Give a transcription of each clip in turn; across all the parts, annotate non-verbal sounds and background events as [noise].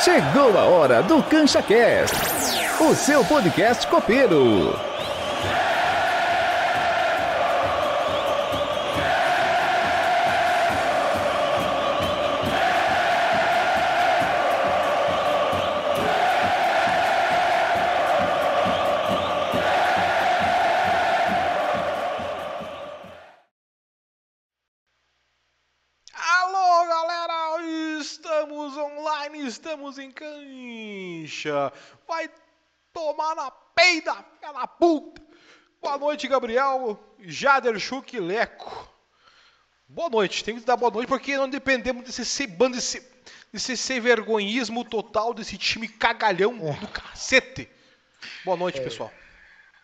Chegou a hora do Cancha Cast, o seu podcast copeiro. Tomar na peida, filha da puta. Boa noite, Gabriel, Jader, Chuk e Leco. Boa noite, tem que dar boa noite porque não dependemos desse sem bando, desse, desse sem vergonhismo total desse time cagalhão do cacete. Boa noite, pessoal.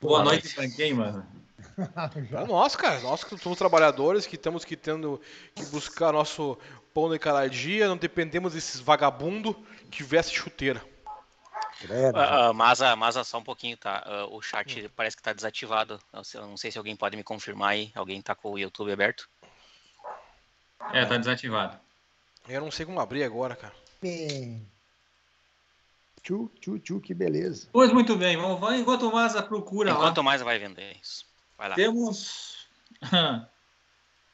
Boa noite pra quem, mano? [laughs] É nós, cara. Nós que somos trabalhadores, que estamos que tendo que buscar nosso pão de cada dia, não dependemos desses vagabundo que veste chuteira. Ah, Maza, Maza, só um pouquinho, tá? Ah, o chat parece que tá desativado. Eu não sei se alguém pode me confirmar aí. Alguém tá com o YouTube aberto? É, tá desativado. Eu não sei como abrir agora, cara. Bem. Tchu, tchu, tchu, que beleza. Pois muito bem, vamos, vamos enquanto o Maza procura lá. Enquanto mais vai vender isso. Vai lá. Temos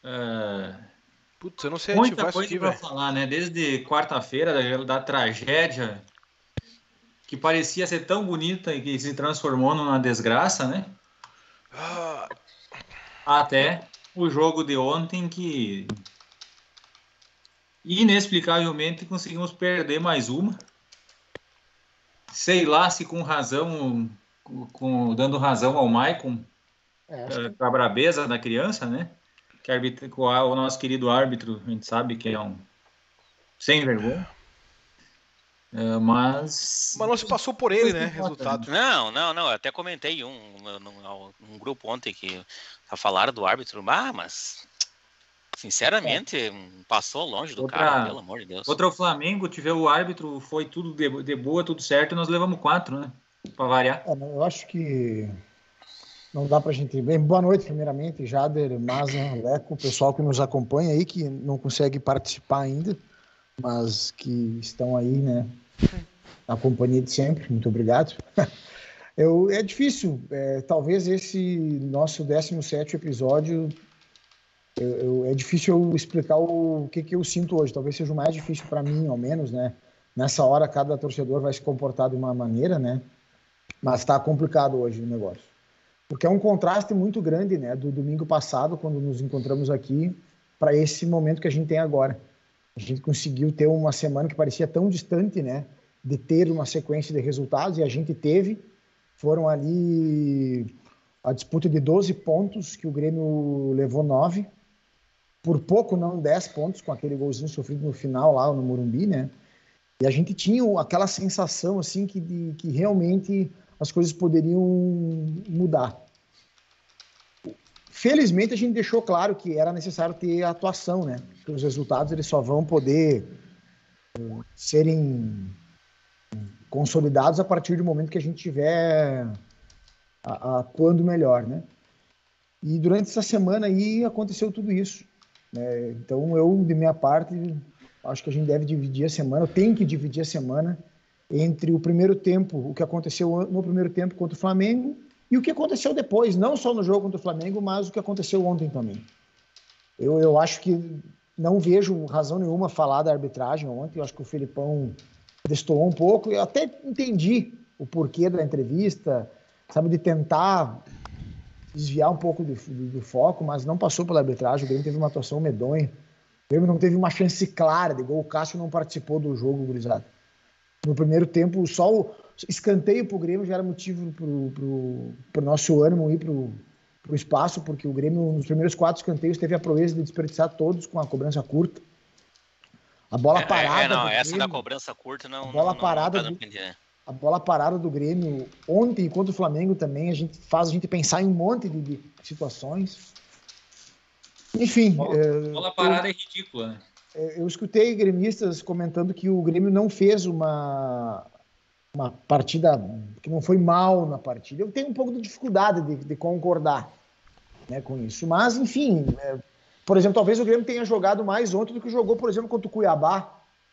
é, [laughs] Putz, eu não sei muita ativar coisa para falar, né? Desde quarta-feira, da, da tragédia que parecia ser tão bonita e que se transformou numa desgraça, né? Ah, Até o jogo de ontem que inexplicavelmente conseguimos perder mais uma. Sei lá se com razão, com, dando razão ao Maicon, É, eh, com a brabeza da criança, né? Que arbitra, o nosso querido árbitro, a gente sabe que é um sem vergonha. Eh, mas. mas não se passou por ele, né? Resultado. Não, não, não. Eu até comentei em um, num- num grupo ontem que falaram do árbitro. Ah, mas. Sinceramente, passou longe do Outra- cara, pelo amor de Deus. Contra o Flamengo, tive o árbitro, foi tudo de, de boa, tudo certo, e nós levamos quatro, né? Pra variar. É, eu acho que não dá pra gente. Bem, boa noite, primeiramente, Jader, Maza, Leco, o pessoal que nos acompanha aí, que não consegue participar ainda, mas que estão aí, né? Na companhia de sempre. Muito obrigado. [laughs] Eu, é difícil. é, talvez esse nosso 17 episódio. eu- eu- é difícil eu explicar o, que, que eu sinto hoje. Talvez seja o mais difícil para mim, ao menos, né? Nessa hora, cada torcedor vai se comportar de uma maneira, né? Mas está complicado hoje o negócio. Porque é um contraste muito grande, né? Do domingo passado, quando nos encontramos aqui, para esse momento que a gente tem agora. A gente conseguiu ter uma semana que parecia tão distante, né? De ter uma sequência de resultados, e a gente teve. Foram ali a disputa de 12 pontos, que o Grêmio levou 9. Por pouco, não 10 pontos, com aquele golzinho sofrido no final lá no Morumbi, né? E a gente tinha aquela sensação, assim, que, de, que realmente as coisas poderiam mudar. Felizmente a gente deixou claro que era necessário ter atuação, né? Porque os resultados eles só vão poder eh, serem consolidados a partir do momento que a gente tiver atuando melhor, né? E durante essa semana aí aconteceu tudo isso. né? Então eu, de minha parte, acho que a gente deve dividir a semana, tenho que dividir a semana entre o primeiro tempo, o que aconteceu no primeiro tempo contra o Flamengo e o que aconteceu depois, não só no jogo contra o Flamengo, mas o que aconteceu ontem também. Eu, eu acho que não vejo razão nenhuma falar da arbitragem ontem, eu acho que o Felipão destoou um pouco, eu até entendi o porquê da entrevista, sabe, de tentar desviar um pouco do, do- do foco, mas não passou pela arbitragem, o Grêmio teve uma atuação medonha, o Grêmio não teve uma chance clara de gol, o Cássio não participou do jogo, gurizada. No primeiro tempo, só o escanteio pro Grêmio já era motivo pro, pro, pro nosso ânimo ir pro, pro espaço, porque o Grêmio, nos primeiros quatro escanteios, teve a proeza de desperdiçar todos com a cobrança curta. A bola É, parada. é, não, do essa da Grêmio- cobrança curta não. Bola não, não, parada não, do- não, não, a bola parada do Grêmio ontem contra o Flamengo também a gente faz a gente pensar em um monte de, de situações. Enfim, Bola- eh, Bola parada é ridícula, né? eu, eu escutei gremistas comentando que o Grêmio não fez uma uma partida que não foi mal na partida. Eu tenho um pouco de dificuldade de, de concordar né, com isso, mas enfim, é, Por exemplo, talvez o Grêmio tenha jogado mais ontem do que jogou, por exemplo, contra o Cuiabá,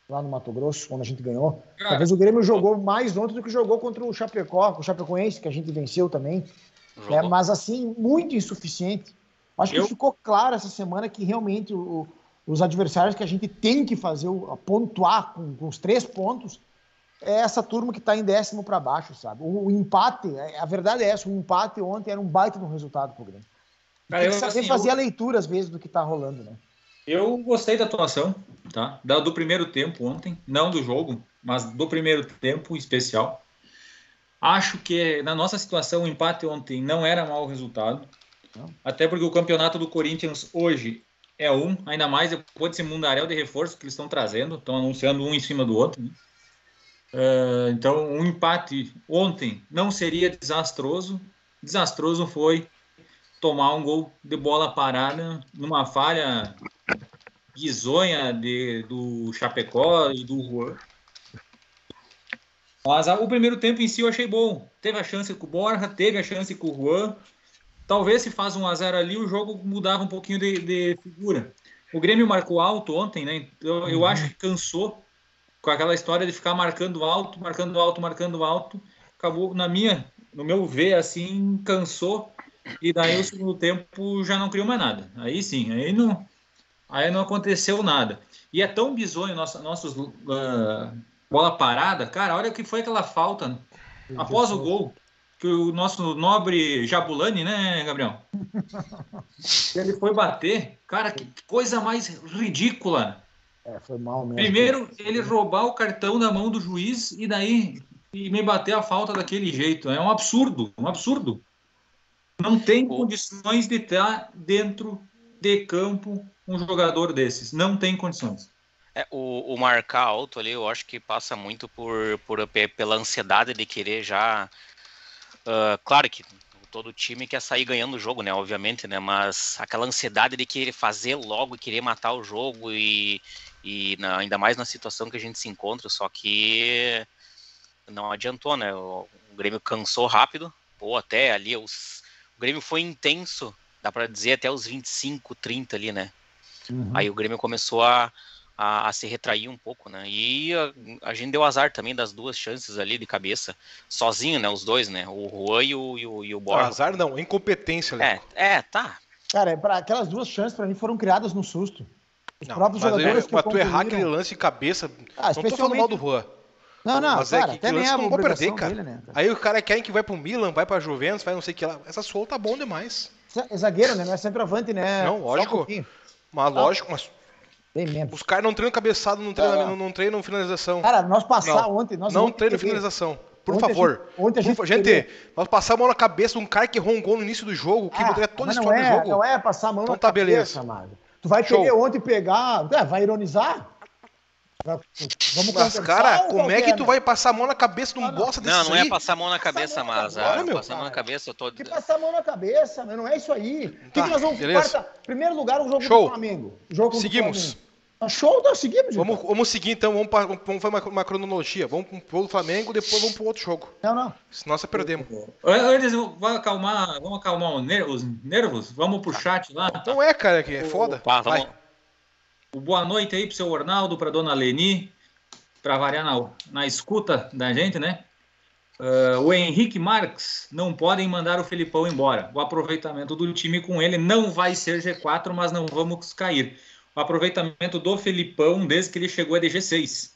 lá no Mato Grosso, quando a gente ganhou. Cara, talvez o Grêmio jogou mais ontem do que jogou contra o Chapecó, o Chapecoense, que a gente venceu também. Jogou. É, mas assim, muito insuficiente. Acho Eu- que ficou claro essa semana que realmente o- os adversários que a gente tem que fazer, o- pontuar com, com os três pontos, é essa turma que está em décimo para baixo, sabe? O, o empate, é- a verdade é essa, o empate ontem era um baita no resultado pro Grêmio. Cara, tem que saber assim, fazer eu- a leitura, às vezes, do que tá rolando, né? Eu gostei da atuação, tá? Da- Do primeiro tempo ontem, não do jogo, mas do primeiro tempo em especial. Acho que na nossa situação o empate ontem não era mau resultado. Não. Até porque o campeonato do Corinthians hoje é um, ainda mais depois desse mundaréu de reforço que eles estão trazendo, estão anunciando um em cima do outro. né? Eh, então, um empate ontem não seria desastroso. Desastroso foi tomar um gol de bola parada numa falha bizonha de, do Chapecó e do Juan. Mas ah, o primeiro tempo em si eu achei bom. Teve a chance com o Borja, teve a chance com o Juan. Talvez se faz um a 0 ali, o jogo mudava um pouquinho de, de figura. O Grêmio marcou alto ontem, né? Eu, eu acho que cansou com aquela história de ficar marcando alto, marcando alto, marcando alto. Acabou, na minha, no meu ver, assim, cansou. E daí o segundo tempo já não criou mais nada. Aí sim, aí não, aí não aconteceu nada. E é tão bizonho nossos ah, bola parada, cara. Olha o que foi aquela falta né? após o gol que o nosso nobre Jabulani, né, Gabriel? [laughs] Ele foi bater, cara, que coisa mais ridícula. É, foi mal mesmo. Primeiro, ele roubar o cartão da mão do juiz e daí e me bater a falta daquele jeito. É um absurdo, um absurdo. Não tem condições de estar dentro de campo um jogador desses. Não tem condições. É, o, o marcar alto ali, eu acho que passa muito por, por pe- pela ansiedade de querer já. ah, claro que todo time quer sair ganhando o jogo, né? Obviamente, né? Mas aquela ansiedade de querer fazer logo e querer matar o jogo e, e na- ainda mais na situação que a gente se encontra, só que não adiantou, né? O, o Grêmio cansou rápido, ou até ali os. O Grêmio foi intenso, dá pra dizer até os 25, 30 ali, né? Uhum. Aí o Grêmio começou a, a, a se retrair um pouco, né? E a, a gente deu azar também das duas chances ali de cabeça, sozinho, né? Os dois, né? O Juan e o, e o, e o Borja. Azar não, incompetência, É, Leco. é, tá. Cara, pra, aquelas duas chances, pra mim, foram criadas no susto. Os Não, próprios mas jogadores eu, que mas tu errar concluíram- aquele lance de cabeça. Ah, não tô falando mal do especialmente- Juan. Não, não, mas é cara, que até que lance é não perder, cara. dele, né? Aí o cara quer que vai pro Milan, vai pra Juventus, vai não sei o que lá. Essa sua tá bom demais. É zagueiro, né? Não é centroavante, né? Não, um lógico. pouquinho. Mas Não. lógico, mas Bem menos. os caras não treinam cabeçado, não treinam, Não, não. não, treinam finalização. Cara, nós passar Não, ontem, nós não treinam finalização. Por ontem a favor. gente- ontem a Por gente fa- gente, nós passamos a mão na cabeça de um cara que um gol no início do jogo, que Ah, mudaria toda a história é, do jogo. Não é passar a mão Então na tá, cabeça, beleza. Mago. Tu vai Show. querer ontem pegar... É, vai ironizar? Vamos Mas, cara, como é que tu né? vai passar a mão na cabeça de um Ah, não. bosta desse Não, não é passar a mão na cabeça, mas agora, meu, passar a mão na cabeça, eu tô. Que passar a mão na cabeça, mas não é isso aí. O que, Tá, que nós vamos quarta, Primeiro lugar, o jogo Show. do Flamengo. O jogo Seguimos. Flamengo. Show, nós seguimos. Vamos, então. vamos seguir então, vamos, pra, vamos fazer uma, uma cronologia. Vamos pro Flamengo, depois vamos pro outro jogo. Não, não. Senão nós perdemos. Antes, vamos acalmar, vamos acalmar os ner- os nervos. Vamos pro chat lá. Não é, cara, que é foda. Vamos, Vai. O boa noite aí pro seu Ornaldo, pra dona Leni, pra variar na, na escuta da gente, né? Ah, o Henrique Marques não podem mandar o Felipão embora. O aproveitamento do time com ele não vai ser G4, mas não vamos cair. O aproveitamento do Felipão desde que ele chegou é de G6.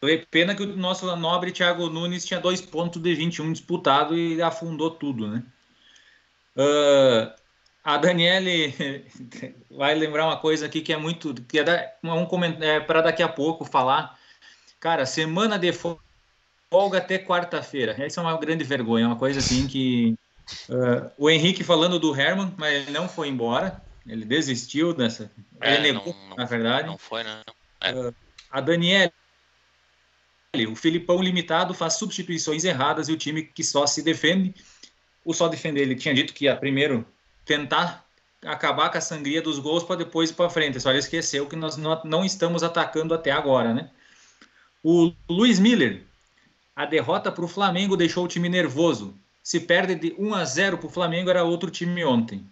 Foi pena que o nosso nobre Thiago Nunes tinha dois pontos de 21 disputado e afundou tudo, né? Ah, a Daniele [laughs] vai lembrar uma coisa aqui que é muito. que é, da- um é para daqui a pouco falar. Cara, semana de fo- folga até quarta-feira. Essa é uma grande vergonha, uma coisa assim que. ah, o Henrique falando do Herman, mas ele não foi embora. Ele desistiu dessa. É, ele não- negou, não- na verdade. não foi, né? A Daniele, o Filipão limitado faz substituições erradas e o time que só se defende, o só defender, ele tinha dito que ia primeiro tentar acabar com a sangria dos gols para depois ir para frente. Só ele esqueceu que nós não, não estamos atacando até agora, né? O Luiz Miller, a derrota para o Flamengo deixou o time nervoso. Se perde de 1 a 0 para o Flamengo, era outro time ontem.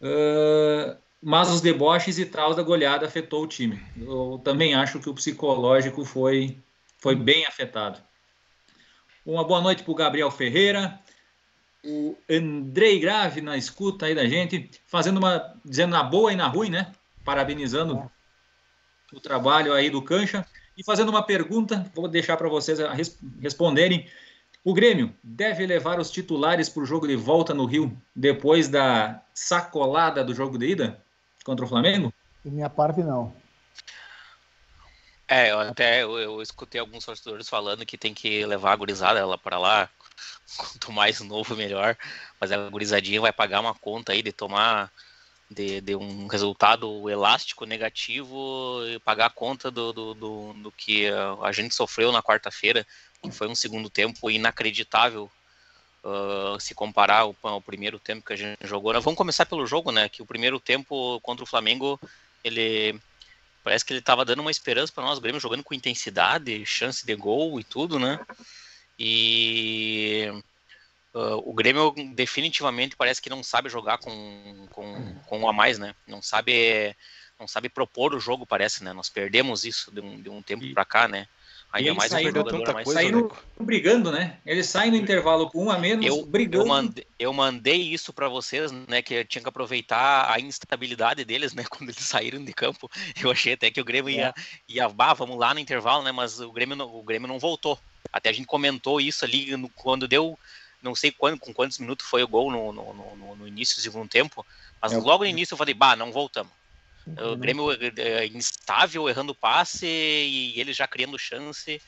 Ah, mas os deboches e tal da goleada afetou o time. Eu também acho que o psicológico foi, foi bem afetado. Uma boa noite para o Gabriel Ferreira, o Andrei Grave na escuta aí da gente, fazendo uma, dizendo na boa e na ruim, né? Parabenizando o trabalho aí do Cancha e fazendo uma pergunta, vou deixar para vocês responderem. O Grêmio deve levar os titulares para o jogo de volta no Rio depois da sacolada do jogo de ida contra o Flamengo? De minha parte, não. É, eu até eu, eu escutei alguns torcedores falando que tem que levar a gurizada ela para lá, [laughs] quanto mais novo melhor, mas a gurizadinha vai pagar uma conta aí de tomar de, de um resultado elástico negativo e pagar a conta do, do, do, do que a gente sofreu na quarta-feira, que foi um segundo tempo inacreditável uh, se comparar ao, ao, primeiro tempo que a gente jogou. Nós vamos começar pelo jogo, né? Que o primeiro tempo contra o Flamengo, ele parece que ele estava dando uma esperança para nós, o Grêmio jogando com intensidade, chance de gol e tudo, né? E uh, o Grêmio definitivamente parece que não sabe jogar com, com, com um a mais, né? Não sabe não sabe propor o jogo, parece, né? Nós perdemos isso de um, de um tempo para cá, né? Ainda mais saíram, tanta mais coisa, saíram né? brigando, né? Eles saem no intervalo com um a menos, eu, brigando. Eu mandei, eu mandei isso para vocês, né? Que tinha que aproveitar a instabilidade deles, né? [laughs] Quando eles saíram de campo. Eu achei até que o Grêmio ia, é. ia bah, vamos lá no intervalo, né? Mas o Grêmio, não, o Grêmio não voltou. Até a gente comentou isso ali no, quando deu, não sei quando, com quantos minutos foi o gol no, no, no, no início do segundo tempo. Mas é. logo no início eu falei, bah, não voltamos. O Grêmio é, instável, errando passe e ele já criando chance.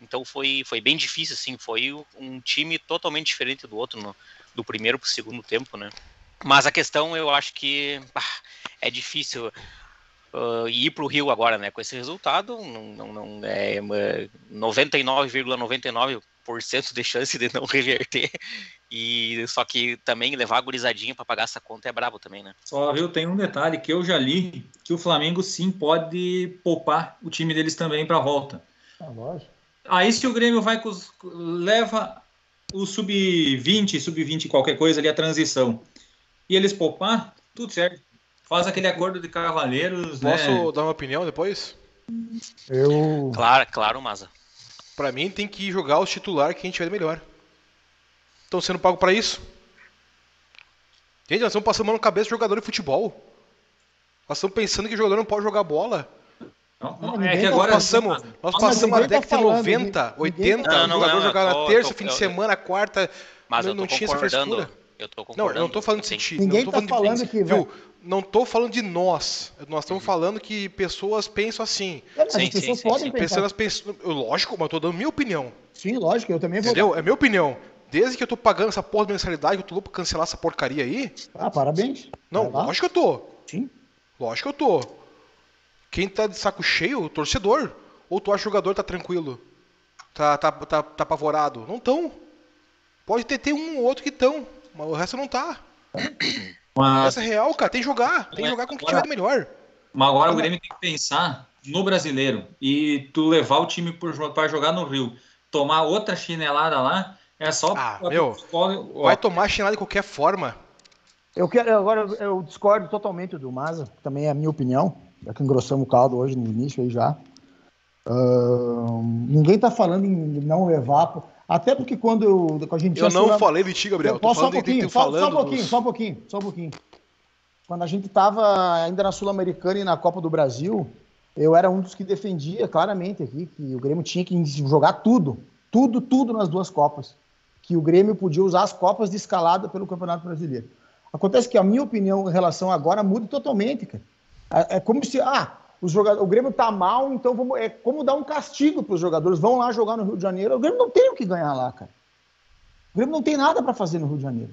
Então foi, foi bem difícil, assim. Foi um time totalmente diferente do outro, no, do primeiro para o segundo tempo, né? Mas a questão, eu acho que bah, é difícil uh, ir para o Rio agora, né? Com esse resultado, não, não, não é 99,99% ,99 de chance de não [laughs] reverter. E só que também levar a gurizadinha para pagar essa conta é brabo também, né? Só viu, tem um detalhe que eu já li que o Flamengo sim pode poupar o time deles também para a volta. Ah, lógico. Aí se o Grêmio vai leva o sub-20, sub-20 qualquer coisa ali a transição. E eles poupar, tudo certo. Faz aquele acordo de cavaleiros, né? Posso né? dar uma opinião depois? Eu Claro, claro, Maza. Para mim tem que jogar os titular que a gente tiver melhor estão sendo pagos para isso. Gente, nós estamos passando mão na cabeça de jogador de futebol. Nós estamos pensando que o jogador não pode jogar bola. Não, não, é que agora nós passamos, nós passamos a tá década de 90, 80, tá... não, o jogador jogar na terça, tô, fim de semana, quarta. Mas não, não tinha essa frescura. Eu tô concordando. Não, eu não tô falando de sentir. Ninguém não tô tá falando, de, que. Viu? Não tô falando de nós. Nós estamos uhum. falando que pessoas pensam assim. É, sim, as pessoas sim, podem sim. pensar. Pessoas pensam, lógico, mas eu tô dando minha opinião. Sim, lógico, eu também vou. Entendeu? É minha opinião. Desde que eu tô pagando essa porra de mensalidade, eu tô louco pra cancelar essa porcaria aí. Ah, parabéns. Não, lógico que eu tô. Sim. Lógico que eu tô. Quem tá de saco cheio, o torcedor. Ou tu acha que o jogador tá tranquilo? Tá, tá, tá, tá apavorado? Não tão. Pode ter, ter um ou outro que tão, mas o resto não tá. [coughs] Mas... Essa é real, cara. Tem que jogar. Tem que jogar com o que tiver melhor. Mas agora o Grêmio tem que pensar no brasileiro e tu levar o time para jogar no Rio, tomar outra chinelada lá é só. Ah, meu, vai tomar chinelo de qualquer forma. Eu quero, agora eu discordo totalmente do Maza, também é a minha opinião, já que engrossamos o caldo hoje no início aí já. Uh, ninguém tá falando em não levar. Até porque quando eu, a gente. Eu não falei de ti, Gabriel. Eu posso só um pouquinho, só, só, um pouquinho, dos... só um pouquinho, só um pouquinho. Quando a gente tava ainda na Sul-Americana e na Copa do Brasil, eu era um dos que defendia claramente aqui que o Grêmio tinha que jogar tudo, tudo, tudo nas duas Copas que o Grêmio podia usar as copas de escalada pelo Campeonato Brasileiro. Acontece que a minha opinião em relação agora muda totalmente, cara. É, é como se, ah, os jogadores, o Grêmio tá mal, então vamos, é como dar um castigo para os jogadores. Vão lá jogar no Rio de Janeiro. O Grêmio não tem o que ganhar lá, cara. O Grêmio não tem nada para fazer no Rio de Janeiro.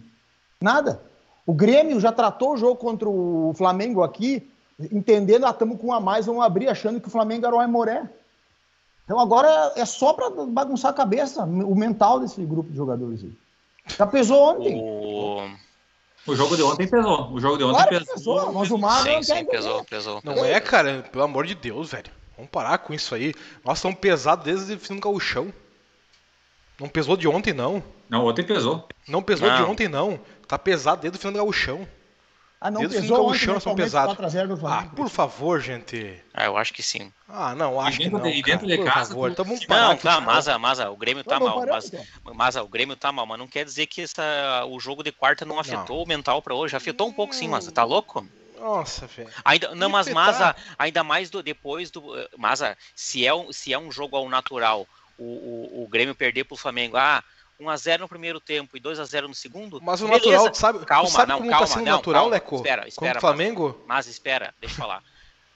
Nada. O Grêmio já tratou o jogo contra o Flamengo aqui, entendendo, ah, estamos com um a mais, vamos abrir achando que o Flamengo era o Aimoré. Então agora é só para bagunçar a cabeça, o mental desse grupo de jogadores aí. Já pesou ontem. O... O jogo de ontem pesou. O jogo de ontem claro pesou. pesou. Mas o Mar sim, sim, pesou, pesou. Não é, cara, pelo amor de Deus, velho. Vamos parar com isso aí. Nós estamos pesados desde o fim do gauchão. Não pesou de ontem, não. Não, ontem pesou. Não pesou não. de ontem, não. Tá pesado desde o fim do gauchão. Ah, não Dedos pesou ontem, né, são pesados. 4 a 0 no Ah, por favor, gente. Ah, eu acho que sim. Ah, não, acho que não. de- e dentro de por casa, favor. tu- Então vamos parar Não, tá, cara. mas, a- mas a- o Grêmio tá mal. parar, Mas, então. mas a- o Grêmio tá mal, mas não quer dizer que essa, o jogo de quarta não afetou o mental pra hoje. Afetou um pouco sim, mas tá louco? Nossa, velho. Ainda, não, mas? Maza, ainda mais do, depois do. Maza, se é um, se é um jogo ao natural, o, o, o Grêmio perder pro Flamengo, ah, 1x0 no primeiro tempo e 2x0 no segundo. Mas o beleza. natural, tu sabe, Calma, sabe não, como calma, tá sendo não, natural, calma. Leco? Espera, espera, o Flamengo? Mas espera, deixa eu falar.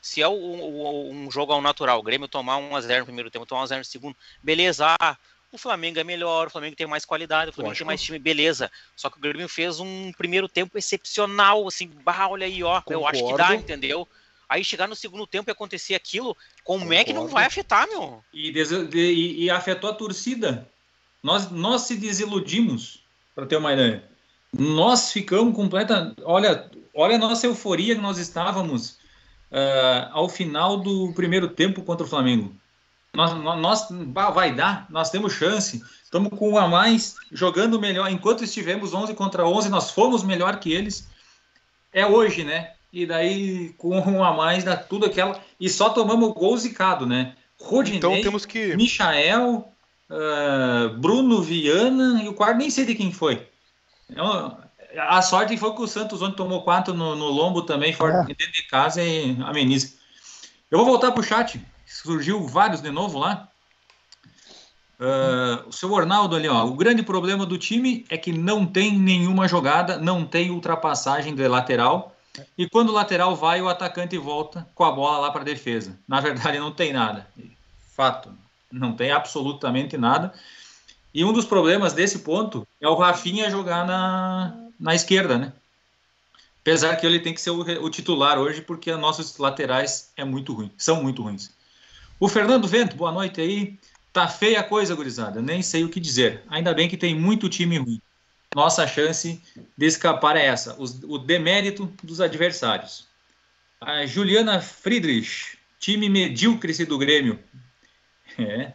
Se é o- o- um jogo ao natural, o Grêmio tomar 1x0 no primeiro tempo, tomar 1x0 no segundo, beleza. Ah, o Flamengo é melhor, o Flamengo tem mais qualidade, o Flamengo Lógico. tem mais time, beleza. Só que o Grêmio fez um primeiro tempo excepcional, assim, bah, olha aí, ó. Eu acho que dá, Concordo. entendeu? Aí chegar no segundo tempo e acontecer aquilo, como é que não Concordo. vai afetar, meu? E, e- e afetou a torcida. Nós, nós se desiludimos, para ter uma ideia. Nós ficamos completa. Olha, olha a nossa euforia que nós estávamos ah, ao final do primeiro tempo contra o Flamengo. Nós, nós, vai dar, nós temos chance. Estamos com um a mais, jogando melhor. Enquanto estivemos 11 contra 11, nós fomos melhor que eles. É hoje, né? E daí, com um a mais, dá tudo aquela. E só tomamos gol zicado, né? Rodinei, Então temos que. Michael, ah, Bruno Viana e o quarto nem sei de quem foi. Então, a sorte foi que o Santos ontem tomou quatro no, no lombo também, fora É. dentro de casa e ameniza. Eu vou voltar para o chat. Surgiu vários de novo lá. Ah, o seu Ornaldo ali, ó. O grande problema do time é que não tem nenhuma jogada, não tem ultrapassagem de lateral. E quando o lateral vai, o atacante volta com a bola lá para a defesa. Na verdade, não tem nada. Fato. Não tem absolutamente nada. E um dos problemas desse ponto é o Rafinha jogar na, na esquerda, né? Apesar que ele tem que ser o, o titular hoje, porque os nossos laterais é muito ruim, são muito ruins. O Fernando Vento, boa noite aí. Tá feia a coisa, gurizada. Nem sei o que dizer. Ainda bem que tem muito time ruim. Nossa chance de escapar é essa, os- o demérito dos adversários. A Juliana Friedrich, time medíocre do Grêmio. É,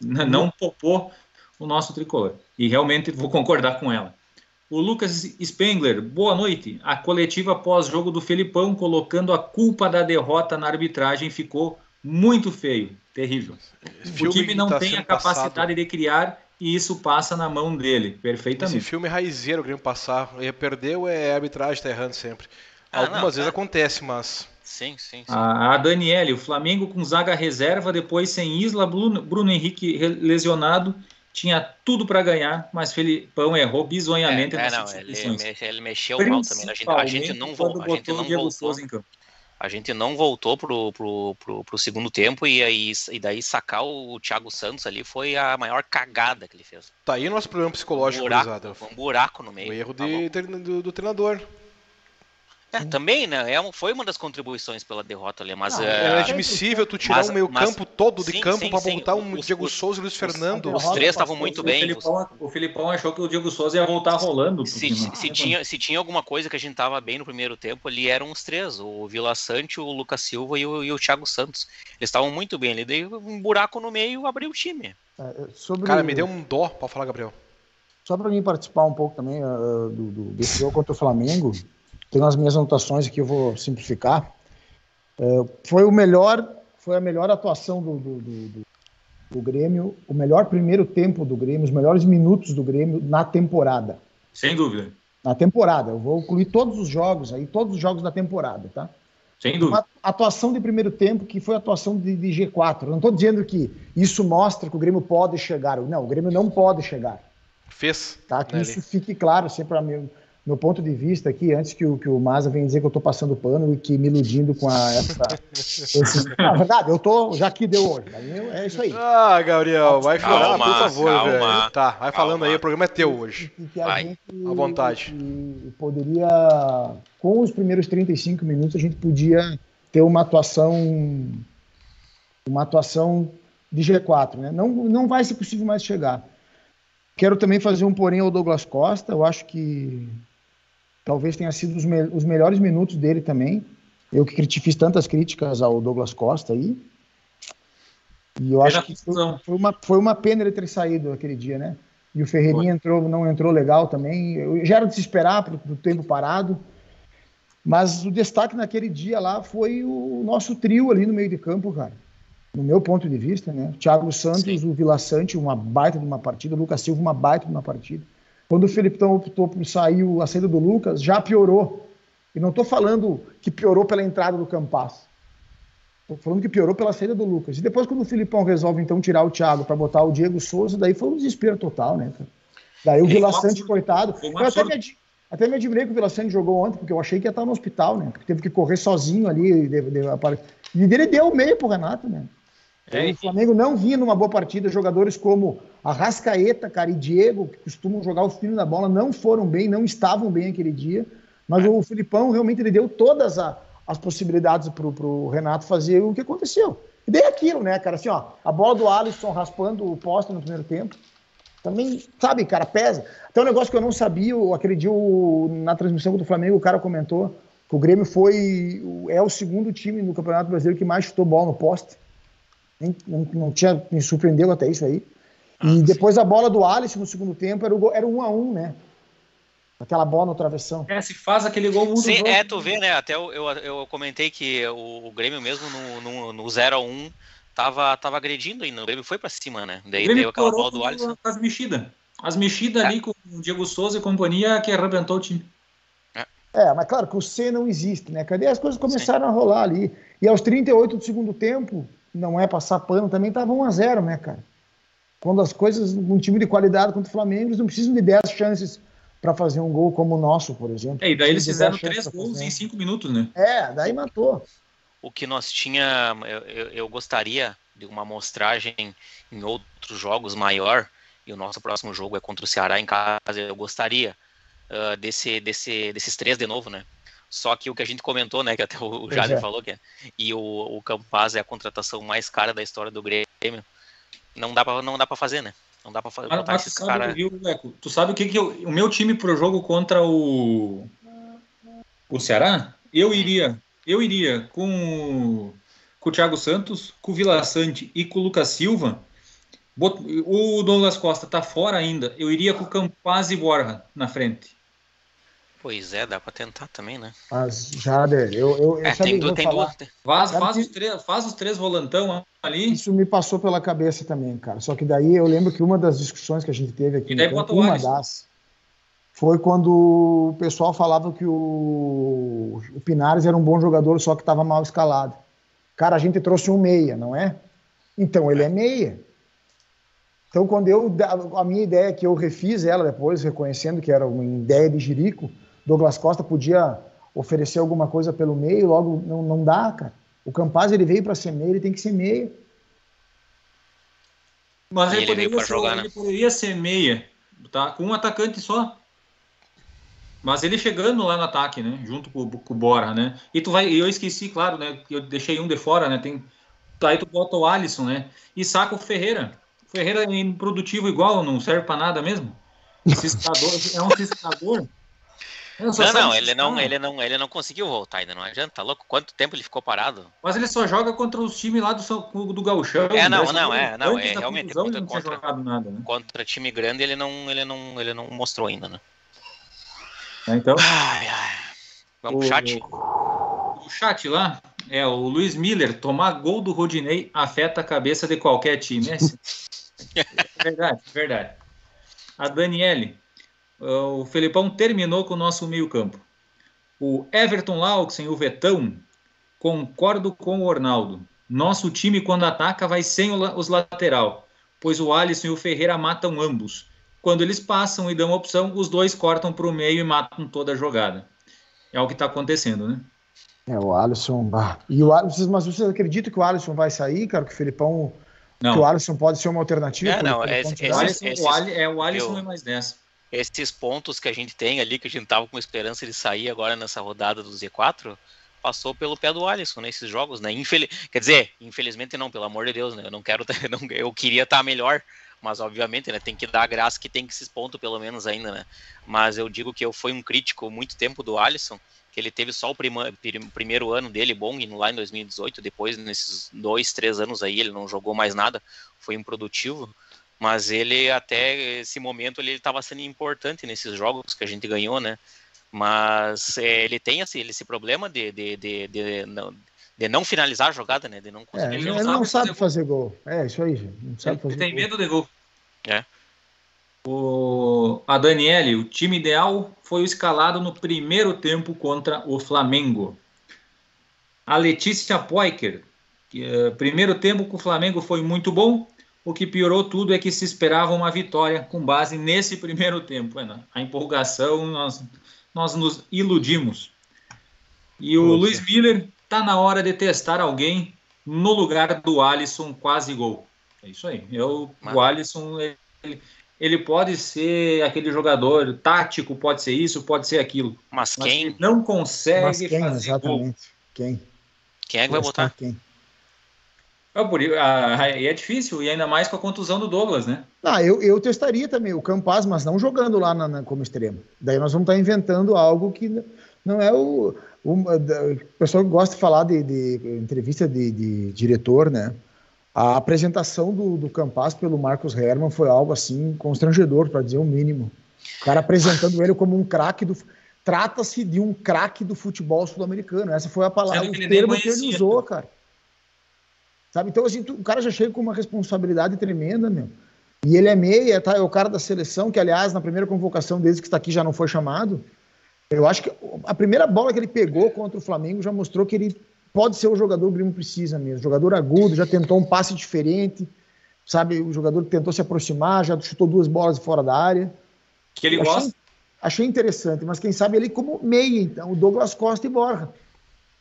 não popou o nosso tricolor. E realmente vou concordar com ela. O Lucas Spengler, boa noite. A coletiva pós-jogo do Felipão, colocando a culpa da derrota na arbitragem, ficou muito feio, terrível. O time não tá tem a capacidade passado- de criar e isso passa na mão dele, Esse perfeitamente. filme é raizeiro, o Grêmio passar. E perdeu, é a arbitragem, tá errando sempre. Ah, Algumas não, vezes tá. acontece, mas. Sim, sim, sim. A, a Daniele, o Flamengo com zaga reserva, depois sem Isla, Bruno, Bruno Henrique lesionado, tinha tudo para ganhar, mas Felipão errou bizonhamente É, é, não, ele, ele mexeu mal também. A gente, a gente não, quando a gente não voltou. Souza em campo. A gente não voltou pro, pro, pro, pro segundo tempo e, aí, e daí sacar o Thiago Santos ali foi a maior cagada que ele fez. Tá aí nosso problema Um psicológico, buraco, gurizada. um buraco no meio. O erro tá de, do, do treinador. É, também, né? É, um- foi uma das contribuições pela derrota ali, mas Não, é, É inadmissível tu tirar mas- o meio mas- campo todo de sim, campo sim, botar um os- Diego os- Souza e Luiz Fernando. os Roda três estavam muito O bem. Felipão, o Felipão achou que o Diego Souza ia voltar rolando. Se, não- se tinha, se tinha alguma coisa que a gente tava bem no primeiro tempo, ali eram os três: o Vila Sante, o Lucas Silva e o, e o Thiago Santos. Eles estavam muito bem ali, daí um buraco no meio abriu o time. É, sobre, Cara, me deu um dó pra falar, Gabriel. Só para mim participar um pouco também ah, do, do, desse jogo contra o Flamengo, tenho as minhas anotações aqui, eu vou simplificar. É, foi o melhor, foi a melhor atuação do, do, do, do- do Grêmio, o melhor primeiro tempo do Grêmio, os melhores minutos do Grêmio na temporada. Sem dúvida. Na temporada, eu vou incluir todos os jogos aí, todos os jogos da temporada, tá? Sem dúvida. Uma atuação de primeiro tempo que foi a atuação de, de G4. Eu não estou dizendo que isso mostra que o Grêmio pode chegar. Não, o Grêmio não pode chegar. Fez. Tá? Que né, isso fique claro sempre a meu, meu ponto de vista aqui, antes que o, que o Maza venha dizer que eu estou passando pano e que me iludindo com a, essa. [laughs] esse- Na verdade, eu tô, já que deu hoje. É isso aí. Ah, Gabriel, vai chorar, Calma, por favor, calma, velho. Tá, vai falando calma. aí, o programa é teu hoje. E que a Vai. gente À vontade. e poderia, com os primeiros 35 minutos, a gente podia ter uma atuação, uma atuação de G4, né? Não, não vai ser possível mais chegar. Quero também fazer um porém ao Douglas Costa. Eu acho que talvez tenha sido os, me- os melhores minutos dele também. Eu que fiz tantas críticas ao Douglas Costa aí. E eu acho que foi uma, foi uma pena ele ter saído aquele dia, né? E o Ferreirinha entrou, não entrou legal também. Eu, já era de se esperar pro, pro tempo parado. Mas o destaque naquele dia lá foi o nosso trio ali no meio de campo, cara. No meu ponto de vista, né? Thiago Santos, Sim. o Vila Sante, uma baita de uma partida, o Lucas Silva, uma baita de uma partida. Quando o Felipão optou por sair a saída do Lucas, já piorou. E não estou falando que piorou pela entrada do Campas. Estou falando que piorou pela saída do Lucas. E depois, quando o Filipão resolve, então, tirar o Thiago para botar o Diego Souza, daí foi um desespero total, né, cara? Daí o Vila Sante, coitado. Eu até me, até me admirei que o Vila Sante jogou ontem, porque eu achei que ia estar no hospital, né? Porque teve que correr sozinho ali. De, de, e ele deu o meio pro Renato, né? É, o Flamengo não vinha numa boa partida. Jogadores como Arrascaeta, cara, e Diego, que costumam jogar os filhos da bola, não foram bem, não estavam bem aquele dia. Mas é. o Filipão realmente ele deu todas a, as possibilidades pro, pro Renato fazer o que aconteceu. E daí aquilo, né, cara? Assim, ó, a bola do Alisson raspando o poste no primeiro tempo. Também, sabe, cara, pesa. Tem um negócio que eu não sabia, aquele dia na transmissão do Flamengo, o cara comentou que o Grêmio foi. é o segundo time no Campeonato Brasileiro que mais chutou bola no poste. Não, não tinha, me surpreendeu até isso aí. E ah, depois a bola do Alisson no segundo tempo era o, era um a um, né? Aquela bola no travessão. É, se faz aquele gol muda Sim, é, tu vê, né? Até eu, eu, eu comentei que o, o Grêmio mesmo no, no, no 0 a 1 tava, tava agredindo ainda. O Grêmio foi pra cima, né? Daí deu aquela bola do Alisson. As mexidas. As mexidas é. ali com o Diego Souza e companhia que arrebentou o time. É. é, mas claro que o C não existe, né? Cadê as coisas começaram Sim. a rolar ali? E aos 38 do segundo tempo, não é passar pano, também estava 1 a 0 né, cara? Quando as coisas, um time de qualidade contra o Flamengo, eles não precisam de 10 chances para fazer um gol como o nosso, por exemplo. É, e daí eles fizeram três gols em cinco minutos, né? É, daí matou. O que nós tinha, eu, eu, eu gostaria de uma amostragem em outros jogos maior, e o nosso próximo jogo é contra o Ceará em casa, eu gostaria uh, desse, desse, desses três de novo, né? Só que o que a gente comentou, né, que até o Jader é. falou que é, e o, o Campaz é a contratação mais cara da história do Grêmio, não dá para não dá para fazer, né? Não dá para fazer. Mas, mas sabe, cara... viu, Leco, tu sabe o que que eu, o meu time pro jogo contra o o Ceará? Eu iria, eu iria com com o Thiago Santos, com o Vila Sante e com o Lucas Silva. O Douglas Costa tá fora ainda. Eu iria com o Campaz e Borja na frente. Pois é, dá para tentar também, né? Mas, Jader, eu, eu, é, tem, du tem duas. Faz, faz, os três, faz os três volantão ali. Isso me passou pela cabeça também, cara. Só que daí eu lembro que uma das discussões que a gente teve aqui, então, uma das, foi quando o pessoal falava que o, o Pinares era um bom jogador, só que estava mal escalado. Cara, a gente trouxe um meia, não é? Então ele é meia. Então, quando eu. A minha ideia, que eu refiz ela depois, reconhecendo que era uma ideia de Jirico, Douglas Costa podia oferecer alguma coisa pelo meio, logo não, não dá, cara. O Campaz ele veio para ser meio, ele tem que ser meio. Mas ele, ele poderia, ser, jogar, né? ele poderia ser meia, tá? Com um atacante só. Mas ele chegando lá no ataque, né? Junto com, com o Bora, né? E tu vai. Eu esqueci, claro, né? Eu deixei um de fora, né? Tem. Aí tu bota o Alisson, né? E saca o Ferreira. O Ferreira é improdutivo igual, não serve para nada mesmo. Ciscador, é um ciscador. Não, não, ele não, ele não, ele não conseguiu voltar ainda, não adianta, tá louco? Quanto tempo ele ficou parado? Mas ele só joga contra os times lá do, do Gauchão. É, não, não, é, não, é realmente contra, contra, nada, né? contra time grande ele não, ele não, ele não mostrou ainda, né? É, então. Ai, ai. Vamos o, pro chat. O chat lá é o Luiz Miller. Tomar gol do Rodinei afeta a cabeça de qualquer time. É, [laughs] é verdade, verdade. A Daniele. O Felipão terminou com o nosso meio-campo. O Everton Lauxen, o Vetão, concordo com o Ornaldo. Nosso time, quando ataca, vai sem os lateral, pois o Alisson e o Ferreira matam ambos. Quando eles passam e dão opção, os dois cortam para o meio e matam toda a jogada. É o que está acontecendo, né? É, o Alisson. Bah. E o Alisson, mas vocês acreditam que o Alisson vai sair, cara? Que o Felipão. Não. Que o Alisson pode ser uma alternativa? É, não, esse, esse, o Alisson, esses, o Alisson, é, o Alisson eu, é mais dessa esses pontos que a gente tem ali, que a gente tava com esperança de sair agora nessa rodada do Z4, passou pelo pé do Alisson nesses jogos, né? Infel... Quer dizer, infelizmente não, pelo amor de Deus, né? Eu não quero, [laughs] eu queria estar melhor, mas obviamente, né? Tem que dar a graça que tem que esses pontos pelo menos ainda, né? Mas eu digo que eu fui um crítico muito tempo do Alisson, que ele teve só o prima... primeiro ano dele bom lá em 2018, depois nesses dois, três anos aí ele não jogou mais nada, foi improdutivo mas ele até esse momento ele estava sendo importante nesses jogos que a gente ganhou, né? Mas é, ele tem assim, esse problema de, de, de, de, não, de não finalizar a jogada, né? De não conseguir. É, ele, não, ele não sabe, fazer, gol. gol. É, isso aí, Não sabe ele fazer tem gol. medo de gol. É. O, a Daniele, o time ideal foi o escalado no primeiro tempo contra o Flamengo. A Letícia Poiker, que, uh, primeiro tempo com o Flamengo foi muito bom. O que piorou tudo é que se esperava uma vitória com base nesse primeiro tempo. É, a empolgação, nós, nós nos iludimos. E o Poxa. Luiz Miller tá na hora de testar alguém no lugar do Alisson quase gol. É isso aí. Eu, o Alisson, ele, ele pode ser aquele jogador tático, pode ser isso, pode ser aquilo. Mas, mas quem não consegue mas quem, fazer exatamente. gol. Quem? Quem é que vai botar? Quem? É, por, ah, é difícil, e ainda mais com a contusão do Douglas, né? Ah, eu, eu testaria também o Campaz, mas não jogando lá na, na, como extremo. Daí nós vamos estar inventando algo que não é o. O, o pessoal gosta de falar de, de entrevista de, de diretor, né? A apresentação do, do Campas pelo Marcos Herman foi algo assim constrangedor, para dizer o mínimo. O cara apresentando ele como um craque do. Trata-se de um craque do futebol sul-americano. Essa foi a palavra, o termo que ele usou, cara. Sabe? Então, assim, tu, o cara já chega com uma responsabilidade tremenda, meu. E ele é meia, tá? É o cara da seleção, que, aliás, na primeira convocação, desde que está aqui, já não foi chamado. Eu acho que a primeira bola que ele pegou contra o Flamengo já mostrou que ele pode ser o jogador que o Grêmio precisa mesmo. Jogador agudo, já tentou um passe diferente, sabe? O jogador que tentou se aproximar, já chutou duas bolas fora da área. Que ele achei, gosta. Achei interessante, mas quem sabe ele como meia, então, o Douglas Costa e Borja.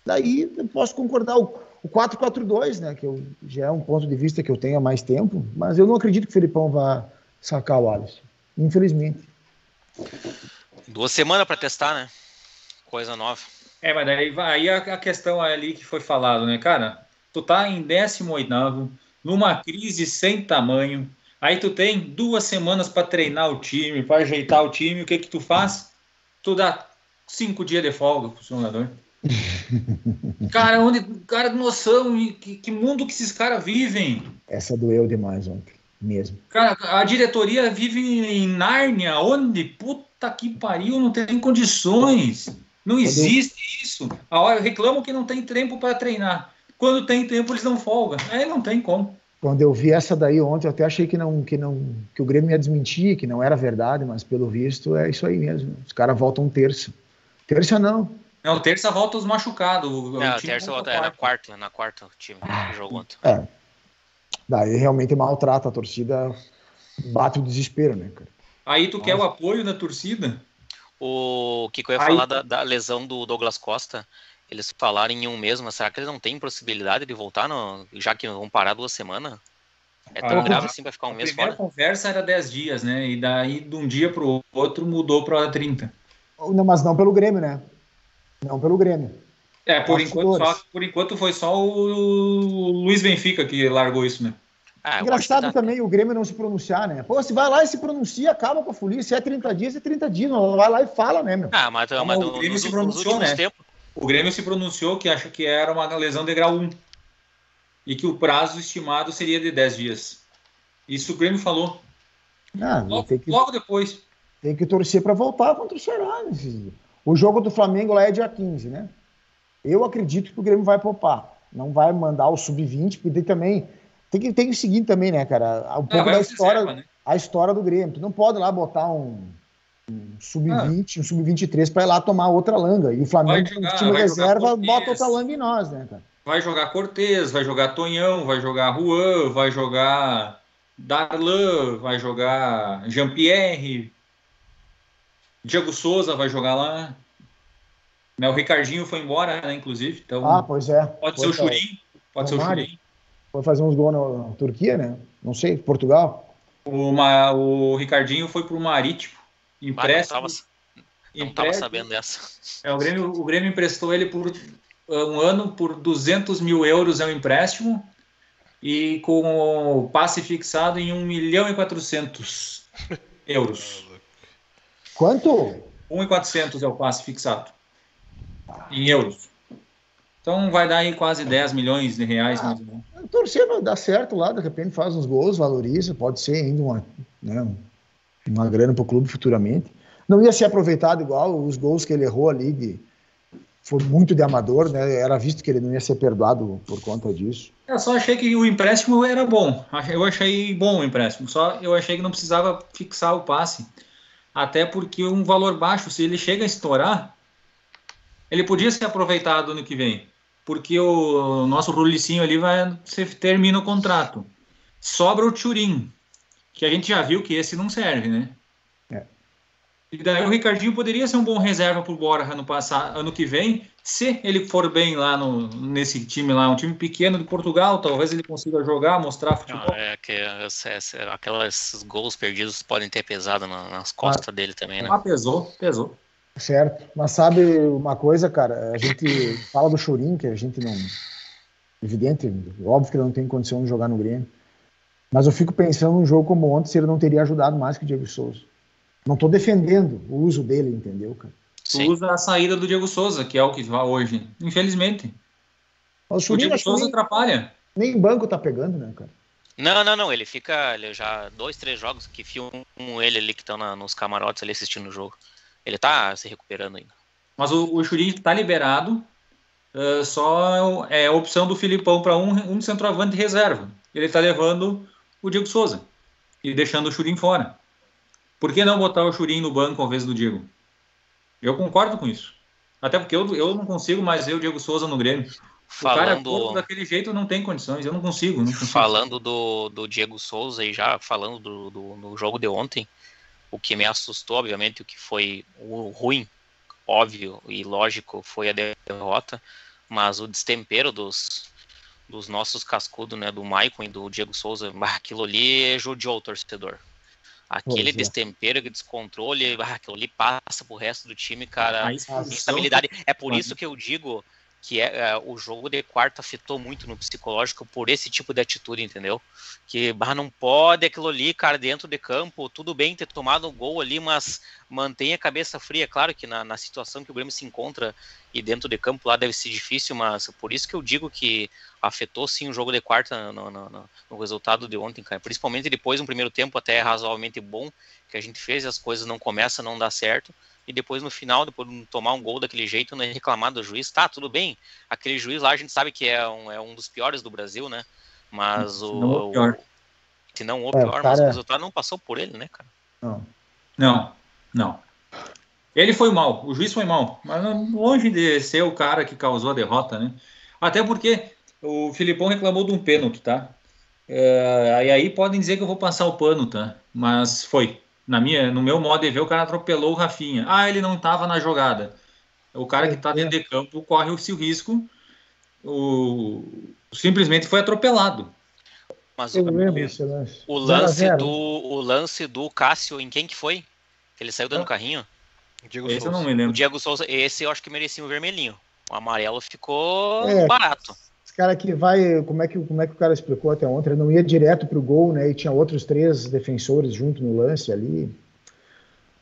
Daí eu posso concordar. O, o 4-4-2, né? Que eu, já é um ponto de vista que eu tenho há mais tempo, mas eu não acredito que o Felipão vá sacar o Alisson. Infelizmente. Duas semanas para testar, né? Coisa nova. É, mas daí aí a, a questão ali que foi falado, né, cara? Tu tá em 18 numa crise sem tamanho. Aí tu tem duas semanas para treinar o time, para ajeitar o time. O que que tu faz? Tu dá cinco dias de folga pro jogador. [laughs] cara, onde, cara, noção, que, que mundo que esses caras vivem. Essa doeu demais ontem, mesmo. Cara, a diretoria vive em Nárnia, onde, puta que pariu, não tem condições. Não existe isso. A hora reclamam que não tem tempo para treinar. Quando tem tempo, eles não folga. Aí não tem como. Quando eu vi essa daí ontem, eu até achei que não, que não, que o Grêmio ia desmentir, que não era verdade, mas pelo visto é isso aí mesmo. Os caras voltam terça. Terça não. Não, terça volta os machucados. Não, terça volta é na quarta, na quarta o time ah, jogo ontem. É. Daí realmente maltrata a torcida, bate o desespero, né, cara? Aí tu Nossa. quer o apoio da torcida? O que, que eu ia Aí... falar da, da, lesão do Douglas Costa, eles falaram em um mês, mas será que eles não têm possibilidade de voltar, no, já que vão parar duas semanas? É tão ah, grave assim para ficar um mês fora? A conversa era 10 dias, né? E daí de um dia para o outro mudou para 30. Não, mas não pelo Grêmio, né? Não pelo Grêmio. É, por enquanto, só, por enquanto foi só o Luiz Benfica que largou isso, né? Ah, Engraçado tá... também o Grêmio não se pronunciar, né? Pô, se vai lá e se pronuncia, acaba com a folia. Se é 30 dias, é 30 dias. Não vai lá e fala, né, meu? Ah, mas, mas o Grêmio se pronunciou, né? Tempos... O Grêmio se pronunciou que acha que era uma lesão de grau 1 e que o prazo estimado seria de 10 dias. Isso o Grêmio falou. Ah, logo, que, logo, depois. Tem que torcer para voltar contra o Ceará. Né? O jogo do Flamengo lá é dia 15, né? Eu acredito que o Grêmio vai poupar. Não vai mandar o sub-20, porque também tem que, tem que seguir também, né, cara? Um pouco da história, reserva, né? a história do Grêmio. Tu não pode lá botar um, um sub-20, ah. um sub-23 para ir lá tomar outra langa. E o Flamengo, jogar, time reserva, bota outra langa em nós, né, cara? Vai jogar Cortez, vai jogar Tonhão, vai jogar Juan, vai jogar Darlan, vai jogar Jean-Pierre, Diego Souza vai jogar lá. O Ricardinho foi embora, né, inclusive. Então, ah, pois é. Pode ser o Churim. Pode ser o Churim. Foi fazer uns gols na, Turquia, né? Não sei, Portugal. O, uma, o Ricardinho foi para o Marítimo. Empréstimo. Ah, não estava sabendo dessa. É, o, Grêmio, o Grêmio emprestou ele por um ano por 200 mil euros é um empréstimo e com o passe fixado em 1 milhão e 400 euros. [laughs] Quanto? 1 e 400 é o passe fixado em euros. Então vai dar aí quase 10 milhões de reais. Ah, torcendo dá certo lá, de repente faz uns gols, valoriza, pode ser ainda uma, né, uma grana para o clube futuramente. Não ia ser aproveitado igual os gols que ele errou ali de foi muito de amador, né? Era visto que ele não ia ser perdoado por conta disso. Eu só achei que o empréstimo era bom. Eu achei bom o empréstimo. Só eu achei que não precisava fixar o passe. Até porque um valor baixo, se ele chega a estourar, ele podia ser aproveitado ano que vem. Porque o nosso Rulicinho ali vai termina o contrato. Sobra o Turim, que a gente já viu que esse não serve, né? E daí o Ricardinho poderia ser um bom reserva para o Borja no passado, ano que vem, se ele for bem lá no, nesse time lá, um time pequeno de Portugal, talvez ele consiga jogar, mostrar futebol. Não, é que é, é, aquelas gols perdidos podem ter pesado nas costas ah, dele também, né? Ah, pesou, pesou. Certo. Mas sabe uma coisa, cara? A gente fala do Churin, que a gente não. Evidente, óbvio que ele não tem condição de jogar no Grêmio. Mas eu fico pensando num jogo como ontem, se ele não teria ajudado mais que o Diego Souza. Não estou defendendo o uso dele, entendeu, cara? Tu usa a saída do Diego Souza, que é o que vai hoje. Infelizmente. O, o Diego Souza nem, atrapalha. Nem banco tá pegando, né, cara? Não, não, não. Ele fica. Ele já dois, três jogos que filmam ele ali que estão nos camarotes ali assistindo o jogo. Ele tá se recuperando ainda. Mas o, o Churin tá liberado. Uh, só é a opção do Filipão para um, um centroavante reserva. Ele tá levando o Diego Souza e deixando o Churin fora. Por que não botar o Churin no banco ao invés do Diego? Eu concordo com isso. Até porque eu, eu não consigo mais ver o Diego Souza no Grêmio. Falando... O cara daquele jeito não tem condições, eu não consigo. Não consigo. Falando do, do Diego Souza e já falando do, do, do, jogo de ontem, o que me assustou, obviamente, o que foi o ruim, óbvio e lógico, foi a derrota, mas o destempero dos, dos nossos cascudos, né, do Maicon e do Diego Souza, [laughs] aquilo ali judiou o torcedor. Aquele pois destempero, é. descontrole, ah, aquilo ali passa pro resto do time, cara. Instabilidade. É por isso que eu digo que é, é, o jogo de quarto afetou muito no psicológico por esse tipo de atitude, entendeu? Que bah, não pode aquilo ali, cara, dentro de campo, tudo bem ter tomado um gol ali, mas mantenha a cabeça fria. Claro que na, na situação que o Grêmio se encontra e dentro de campo lá deve ser difícil, mas por isso que eu digo que afetou sim o jogo de quarta no, no, no, no resultado de ontem, cara. Principalmente depois, um primeiro tempo até razoavelmente bom que a gente fez, as coisas não começam não dar certo e depois no final, depois de tomar um gol daquele jeito, não é reclamar do juiz. Tá, tudo bem. Aquele juiz lá a gente sabe que é um, é um dos piores do Brasil, né? Mas o. Não o pior. Se não o pior, é, cara... mas o resultado não passou por ele, né, cara? Não. Não, não. Ele foi mal, o juiz foi mal, mas longe de ser o cara que causou a derrota, né? Até porque o Filipão reclamou de um pênalti, tá? É, e aí podem dizer que eu vou passar o pano, tá? Mas foi na minha, no meu modo de ver, o cara atropelou o Rafinha. Ah, ele não estava na jogada. O cara que está dentro de campo corre o seu risco. O, simplesmente foi atropelado. Mas o, o, lance do o lance do Cássio, em quem que foi? Que ele saiu dando ah, carrinho? Diego esse Souza. eu não me lembro. O Diego Souza, esse eu acho que merecia um vermelhinho. O amarelo ficou é, barato. Cara que vai, como é que, como é que o cara explicou até ontem? Ele não ia direto pro gol, né? E tinha outros três defensores junto no lance ali.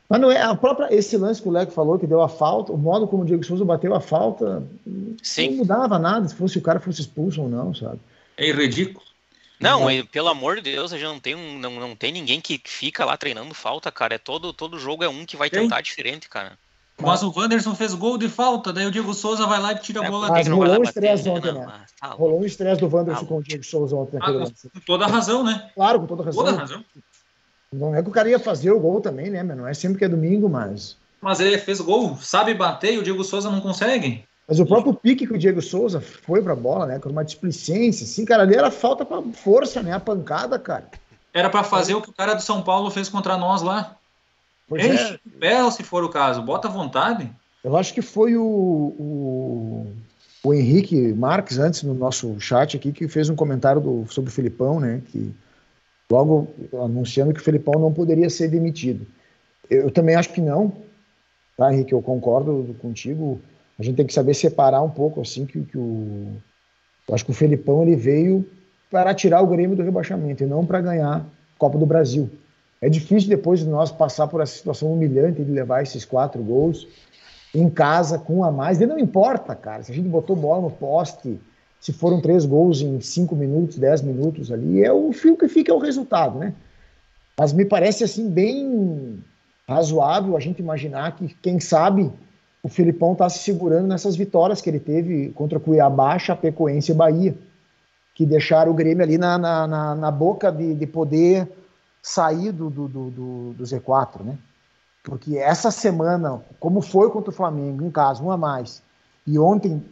Mas não é a própria esse lance que o Leco falou que deu a falta, o modo como o Diego Souza bateu a falta, Sim. não mudava nada se fosse o cara fosse expulso ou não, sabe? É ridículo. Não, é. pelo amor de Deus, a gente não tem, um, não, não tem ninguém que fica lá treinando falta, cara. É todo, todo jogo é um que vai tentar diferente, cara. Mas o Wanderson fez gol de falta, daí o Diego Souza vai lá e tira a é, bola Mas rolou um estresse ontem, né? Tá rolou um estresse do Wanderson tá com o Diego Souza ontem. Ah, com toda a razão, né? Claro, com toda a razão. Toda a razão. Não é que o cara ia fazer o gol também, né? Não é sempre que é domingo, mas. Mas ele fez gol, sabe bater e o Diego Souza não consegue. Mas o próprio pique que o Diego Souza foi pra bola, né? Com uma displicência, assim, cara, ali era falta pra força, né? A pancada, cara. Era para fazer o que o cara do São Paulo fez contra nós lá. Pois Enche é. Pé, se for o caso, bota à vontade. Eu acho que foi o, o, o, Henrique Marques, antes no nosso chat aqui, que fez um comentário do, sobre o Filipão, né? Que logo anunciando que o Filipão não poderia ser demitido. Eu, eu também acho que não, tá, Henrique? Eu concordo contigo a gente tem que saber separar um pouco assim que, que o eu acho que o Felipão ele veio para tirar o Grêmio do rebaixamento e não para ganhar Copa do Brasil. É difícil depois de nós passar por essa situação humilhante de levar esses quatro gols em casa com a mais. E não importa, cara, se a gente botou bola no poste, se foram três gols em cinco minutos, dez minutos ali, é o fio que fica é o resultado, né? Mas me parece assim bem razoável a gente imaginar que, quem sabe, o Filipão está se segurando nessas vitórias que ele teve contra Cuiabá, Chapecoense e Bahia, que deixaram o Grêmio ali na, na, na, na boca de, de, poder sair do, do, do, do Z4, né? Porque essa semana, como foi contra o Flamengo, em casa, um a mais, e ontem,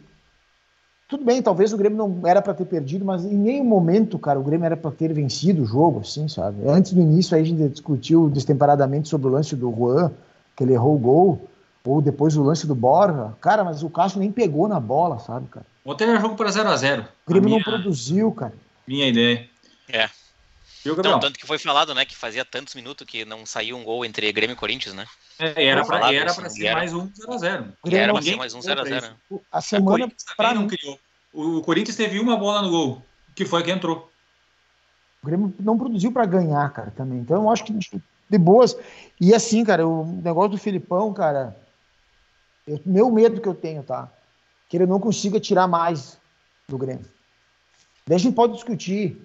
tudo bem, talvez o Grêmio não era para ter perdido, mas em nenhum momento, cara, o Grêmio era para ter vencido o jogo, assim, sabe? Antes do início, aí a gente discutiu destemperadamente sobre o lance do Juan, que ele errou o gol, ou depois o lance do Borja. Cara, mas o Cássio nem pegou na bola, sabe, cara? Ontem era jogo para 0x0. O Grêmio minha, não produziu, cara. Minha ideia. É. Viu, Gabriel? Então, tanto que foi falado, né, que fazia tantos minutos que não saiu um gol entre Grêmio e Corinthians, né? É, era para era pra ser mais um 0x0. Era pra ser mais um 0x0. A semana pra não criou. O Corinthians teve uma bola no gol, que foi que entrou. O Grêmio não produziu para ganhar, cara, também. Então eu acho que de boas. E assim, cara, o negócio do Filipão, cara, eu, meu medo que eu tenho, tá? Que ele não consiga tirar mais do Grêmio. Daí a gente pode discutir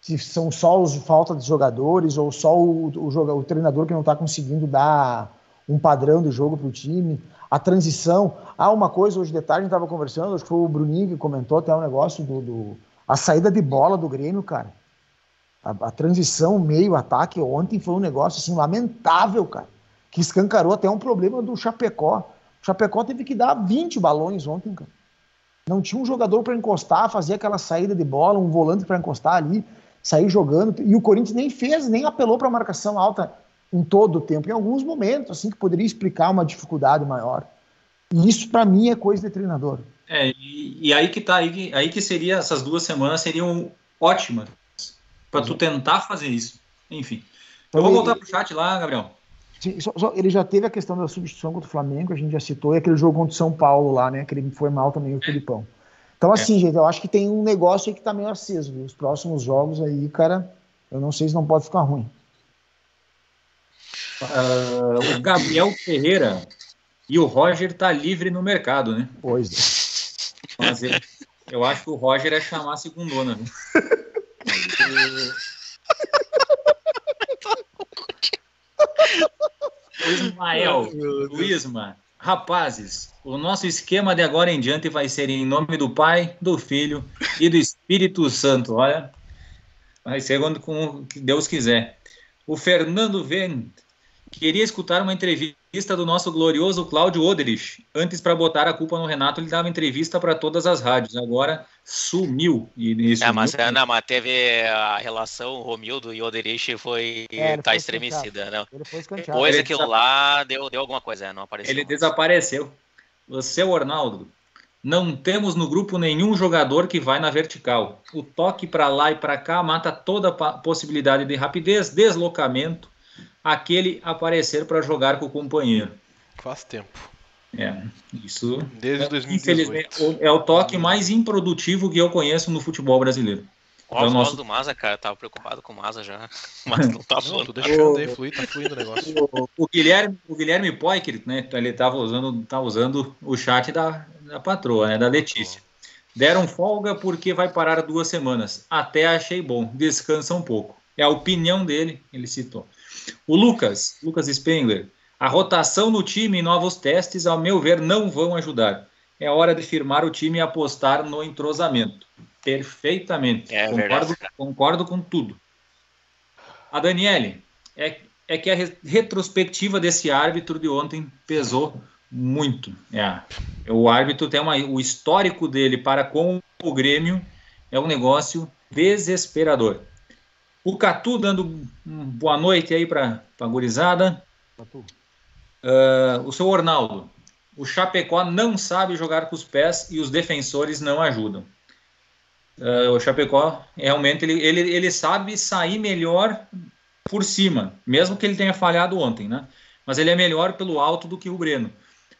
se são só os falta de jogadores ou só o, o, o treinador que não está conseguindo dar um padrão de jogo para o time, a transição. Ah, uma coisa, hoje de tarde a gente estava conversando, acho que foi o Bruninho que comentou até um negócio do, do a saída de bola do Grêmio, cara. A, a transição meio-ataque ontem foi um negócio assim lamentável, cara, que escancarou até um problema do Chapecó. O Chapecó teve que dar 20 balões ontem, cara. Não tinha um jogador para encostar, fazer aquela saída de bola, um volante para encostar ali sair jogando. E o Corinthians nem fez, nem apelou para marcação alta em todo o tempo. Em alguns momentos, assim, que poderia explicar uma dificuldade maior. E isso, para mim, é coisa de treinador. É, e, e, aí que tá, aí, aí que seria, essas duas semanas seriam ótimas para tu tentar fazer isso. Enfim. Eu vou voltar pro chat lá, Gabriel. Sim, só, só, ele já teve a questão da substituição contra o Flamengo, a gente já citou, e aquele jogo contra o São Paulo lá, né? Que ele foi mal também, o Filipão. Então, assim, é. gente, eu acho que tem um negócio aí que tá meio aceso. Viu? Os próximos jogos aí, cara, eu não sei se não pode ficar ruim. Uh, o Gabriel Ferreira e o Roger tá livre no mercado, né? Pois é. Mas ele, eu acho que o Roger é chamar a segundona. Né? [laughs] o Ismael, Luizma, Rapazes, o nosso esquema de agora em diante vai ser em nome do Pai, do Filho e do Espírito Santo. Olha, vai ser quando como Deus quiser. O Fernando Vent queria escutar uma entrevista do nosso glorioso Cláudio Oderich. Antes, para botar a culpa no Renato, ele dava entrevista para todas as rádios. Agora sumiu. E, é, mas, é, não, mas teve a relação Romildo e Oderich foi é, tá estremecida. Não. Depois aquilo lá deu, deu alguma coisa, é, não apareceu. Ele mais. desapareceu. O seu Arnaldo, não temos no grupo nenhum jogador que vai na vertical. O toque para lá e para cá mata toda a possibilidade de rapidez, deslocamento, aquele aparecer para jogar com o companheiro. Faz tempo. É, isso. Desde 2018. É o toque mais improdutivo que eu conheço no futebol brasileiro. Ó, é nosso... do Maza, cara, tava preocupado com o Maza já. [laughs] Mas não tá falando. Deixa aí, fluir, tá fluindo o negócio. O, o, Guilherme, o Guilherme Poiker, né? Ele tava usando, tá usando o chat da, da patroa, né? Da Letícia. Deram folga porque vai parar duas semanas. Até achei bom. Descansa um pouco. É a opinião dele, ele citou. O Lucas, Lucas Spengler, a rotação no time e novos testes, ao meu ver, não vão ajudar. É hora de firmar o time e apostar no entrosamento. Perfeitamente. É concordo, concordo com tudo. A Daniele, é, é que a retrospectiva desse árbitro de ontem pesou muito. É. O árbitro tem uma, o histórico dele para com o Grêmio é um negócio desesperador. O Catu dando boa noite aí para a gurizada. Catu. Uh, o seu Ornaldo, o Chapecó não sabe jogar com os pés e os defensores não ajudam. Uh, o Chapecó realmente ele, ele, ele sabe sair melhor por cima, mesmo que ele tenha falhado ontem, né? Mas ele é melhor pelo alto do que o Breno.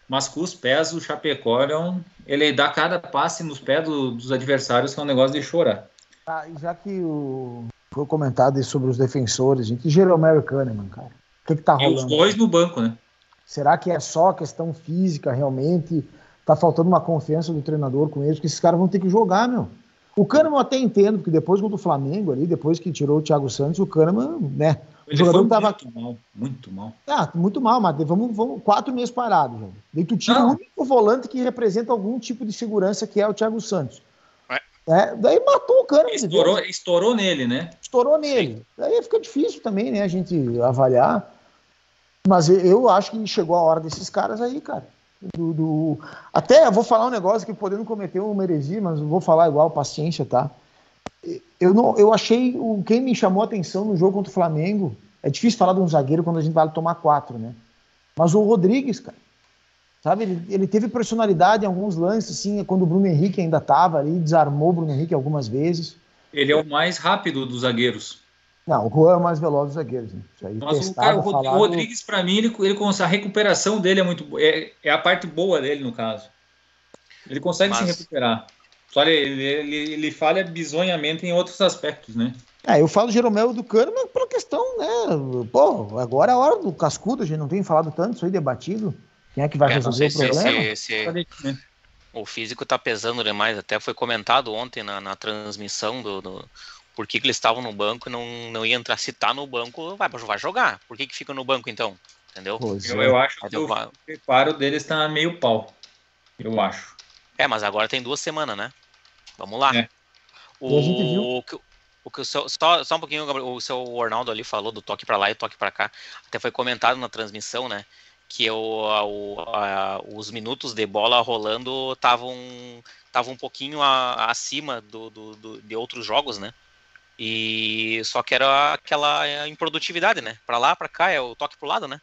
Mas com os pés, o Chapecó é um, ele dá cada passe nos pés do, dos adversários que é um negócio de chorar. Ah, já que o, foi comentado sobre os defensores, gente, e Jeromel Kahneman, cara. O que, que tá rolando? E os dois no banco, né? Será que é só questão física realmente? Tá faltando uma confiança do treinador com eles, porque esses caras vão ter que jogar, meu. O Kahneman eu até entendo, porque depois contra o Flamengo ali, depois que tirou o Thiago Santos, o Kahneman, né? O Ele jogador foi tava. muito mal, muito mal. Ah, muito mal, mas vamos, vamos quatro meses parado, velho. Daí tu tira Não. o único volante que representa algum tipo de segurança, que é o Thiago Santos. É. Daí matou o de Estourou, estourou nele, né? estourou nele. Daí fica difícil também, né, a gente avaliar. Mas eu- acho que chegou a hora desses caras aí, cara. Do, do- Até vou falar um negócio que podendo cometer uma heresia, mas vou falar igual, paciência, tá? Eu, não, eu achei. O, quem me chamou a atenção no jogo contra o Flamengo. É difícil falar de um zagueiro quando a gente vai tomar quatro, né? Mas o Rodrigues, cara. Sabe, ele, ele teve personalidade em alguns lances, assim, quando o Bruno Henrique ainda tava ali, desarmou o Bruno Henrique algumas vezes. Ele é o mais rápido dos zagueiros. Não, o Juan é o mais veloz dos zagueiros. Né? Isso aí Mas o, testado, cara, o falado. o Rodrigues, pra mim, ele, ele consegue, a recuperação dele é muito boa. É, é a parte boa dele, no caso. Ele consegue se Mas- recuperar. Só ele, ele, ele, ele falha bizonhamente em outros aspectos, né? É, eu falo Jeromel do Cano, mas pela questão, né? Pô, agora é a hora do cascudo, a gente não tem falado tanto isso aí debatido. Quem é que vai É, resolver o problema? se- se o físico tá pesando demais. Até foi comentado ontem na, na transmissão do, do por que, que eles estavam no banco e não, não ia entrar. Se tá no banco, vai, vai jogar. Por que, que fica no banco então? Entendeu? Eu, é. eu acho que o preparo dele está meio pau. Eu acho. É, mas agora tem duas semanas, né? Vamos lá. É. A gente viu. O, que, o que o seu, só, só um pouquinho, Gabriel, o seu Arnaldo ali falou do toque pra lá e toque pra cá. Até foi comentado na transmissão, né? Que o, a- a- os minutos de bola rolando estavam estavam um pouquinho a- acima do, do- do- de outros jogos, né? E só que era aquela improdutividade, né? Pra lá, pra cá, é o toque pro lado, né?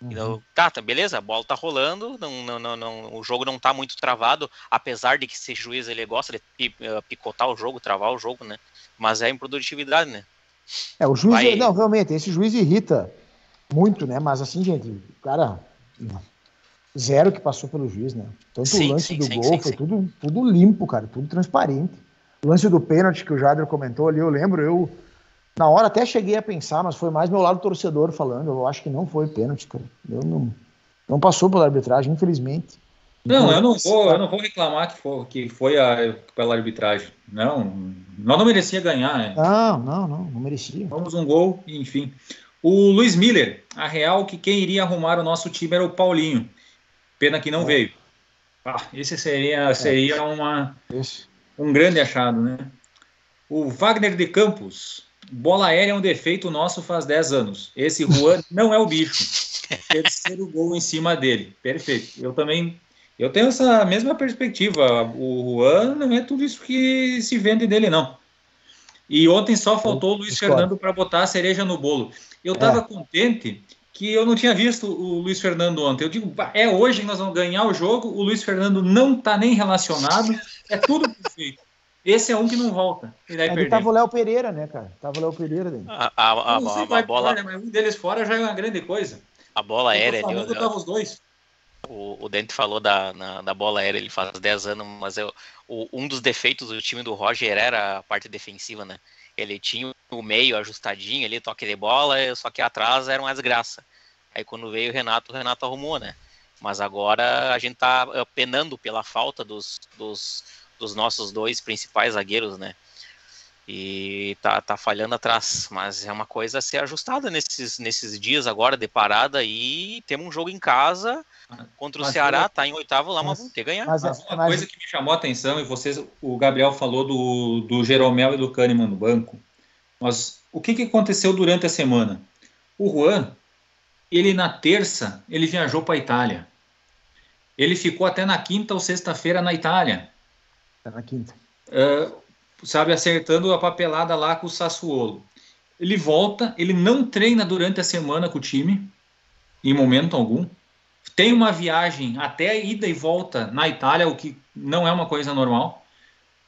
Uhum. Então, tá, tá, beleza, a bola tá rolando, não, não, não, não- o jogo não tá muito travado, apesar de que esse juiz ele gosta de eh, picotar o jogo, travar o jogo, né? Mas é improdutividade, né? É, o juiz. Vai- Não, realmente, esse juiz irrita muito, né? Mas assim, gente, o cara. Zero que passou pelo juiz, né? Tanto Sim, o lance sim, do sim, gol sim, foi sim. Tudo, tudo limpo, cara, tudo transparente. O lance do pênalti que o Jader comentou ali, eu lembro, eu. Na hora até cheguei a pensar, mas foi mais meu lado torcedor falando. Eu acho que não foi pênalti, cara. Eu não, não passou pela arbitragem, infelizmente. Não, eu não vou, eu não vou reclamar que foi, que foi a, pela arbitragem. Não, nós não merecia ganhar, né? Não, não, não, não merecia. Vamos um gol, enfim. O Luiz Miller, a real que quem iria arrumar o nosso time era o Paulinho. Pena que não É. veio. Ah, esse seria, seria uma, um grande achado, né? O Wagner de Campos. Bola aérea é um defeito nosso faz 10 anos. Esse Juan [laughs] não é o bicho. Terceiro gol em cima dele. Perfeito. Eu também. Eu tenho essa mesma perspectiva. O Juan não é tudo isso que se vende dele, não. E ontem só faltou o Luiz discordo. Fernando para botar a cereja no bolo. Eu estava contente que eu não tinha visto o Luiz Fernando ontem. Eu digo, "Bah, é hoje que nós vamos ganhar o jogo. O Luiz Fernando não está nem relacionado. É tudo perfeito. Esse é um que não volta. E daí tava o Léo Pereira, né, cara? Tava o Léo Pereira dentro. A, a, a, não sei a- vai a bola, fora, mas um deles fora já é uma grande coisa. a bola aérea O ali, Flamengo o- tava os dois. O, o Dente falou da, na- da bola aérea, ele faz 10 anos, mas eu, o- um dos defeitos do time do Roger era a parte defensiva, né? Ele tinha o meio ajustadinho ali, toque de bola, só que atrás era uma desgraça. Aí quando veio o Renato, o Renato arrumou, né? Mas agora a gente tá eh, penando pela falta dos, dos, dos nossos dois principais zagueiros, né? E tá, tá falhando atrás, mas é uma coisa a ser ajustada nesses, nesses dias agora de parada e temos um jogo em casa contra o Mas Ceará, eu- tá em oitavo lá, mas mas- vamos ter que ganhar. Mas, Mas uma mas- coisa que me chamou a atenção, e vocês, o Gabriel falou do, do Jeromel e do Kahneman no banco, mas o que, que aconteceu durante a semana? O Juan, ele na terça, ele viajou para a Itália. Ele ficou até na quinta ou sexta-feira na Itália. Tá na quinta. Ah, sabe, acertando a papelada lá com o Sassuolo. Ele volta, ele não treina durante a semana com o time, em momento algum. Tem uma viagem até a ida e volta na Itália, o que não é uma coisa normal.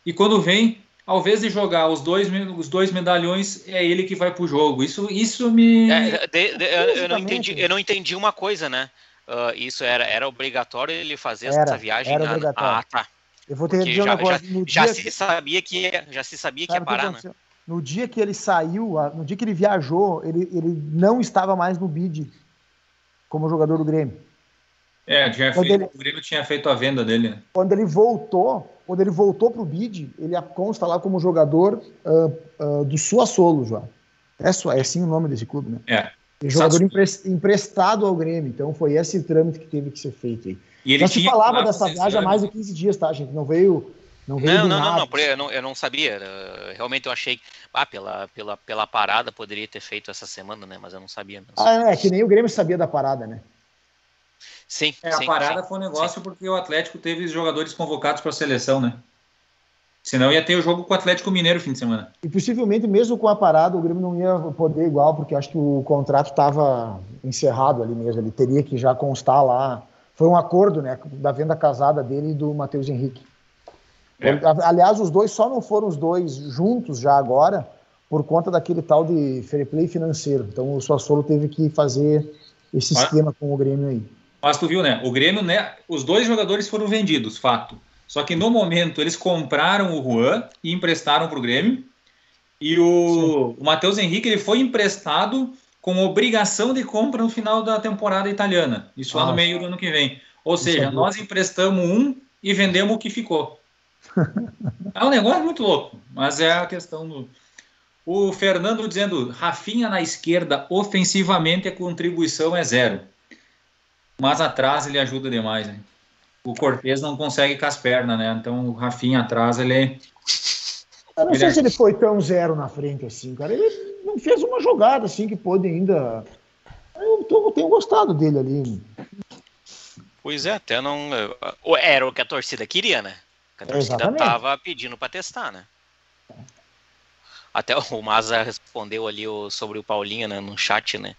E quando vem, ao invés de jogar os dois, os dois medalhões, é ele que vai pro jogo. Isso, isso me. É, de- de- eu, eu não entendi, eu não entendi uma coisa, né? Ah, isso era, era obrigatório ele fazer Era, essa viagem? era obrigatório. Ah, tá. Eu vou ter que um já, negócio. no já dia se que- sabia que ia, já se sabia que ia que parar, né? No dia que ele saiu, no dia que ele viajou, ele, ele não estava mais no bid como jogador do Grêmio. É, tinha feito, ele, o Grêmio tinha feito a venda dele. Né? Quando ele voltou, quando ele voltou para o BID, ele consta lá como jogador uh, uh, do Suassolo, João. É, é assim o nome desse clube, né? É. E jogador emprestado ao Grêmio. Então foi esse trâmite que teve que ser feito aí. E ele Já se falava dessa viagem há mais de 15 dias, tá, gente? Não veio. Não, veio não, não, não, não, eu não, eu não sabia. Realmente eu achei. Ah, pela, pela, pela parada poderia ter feito essa semana, né? Mas eu não sabia mesmo. Ah, é, que nem o Grêmio sabia da parada, né? Sim. É, sim, a parada sim, foi um negócio sim. porque o Atlético teve jogadores convocados para a seleção, né? Senão ia ter o jogo com o Atlético Mineiro fim de semana. E possivelmente, mesmo com a parada, o Grêmio não ia poder igual, porque acho que o contrato estava encerrado ali mesmo. Ele teria que já constar lá. Foi um acordo, né, da venda casada dele e do Matheus Henrique. É. Aliás, os dois só não foram os dois juntos já agora, por conta daquele tal de fair play financeiro. Então o Suassolo teve que fazer esse esquema com o Grêmio aí. Mas tu viu, né? O Grêmio, né? Os dois jogadores foram vendidos, fato. Só que no momento eles compraram o Juan e emprestaram para o Grêmio. E o, o Matheus Henrique ele foi emprestado com obrigação de compra no final da temporada italiana. Isso lá no meio do ano que vem. Ou seja, nós emprestamos um e vendemos o que ficou. [laughs] é um negócio muito louco, mas é a questão do. O Fernando dizendo: Rafinha na esquerda, ofensivamente a contribuição é zero. Mas atrás ele ajuda demais, né? O Cortez não consegue com as pernas, né? Então o Rafinha atrás, ele. Eu não ele sei é... se ele foi tão zero na frente assim, cara. Ele não fez uma jogada assim que pôde ainda. Eu, tô, eu tenho gostado dele ali. Pois é, até não. Era o que a torcida queria, né? A torcida Exatamente. tava pedindo para testar, né? Até o Maza respondeu ali sobre o Paulinho né, no chat, né?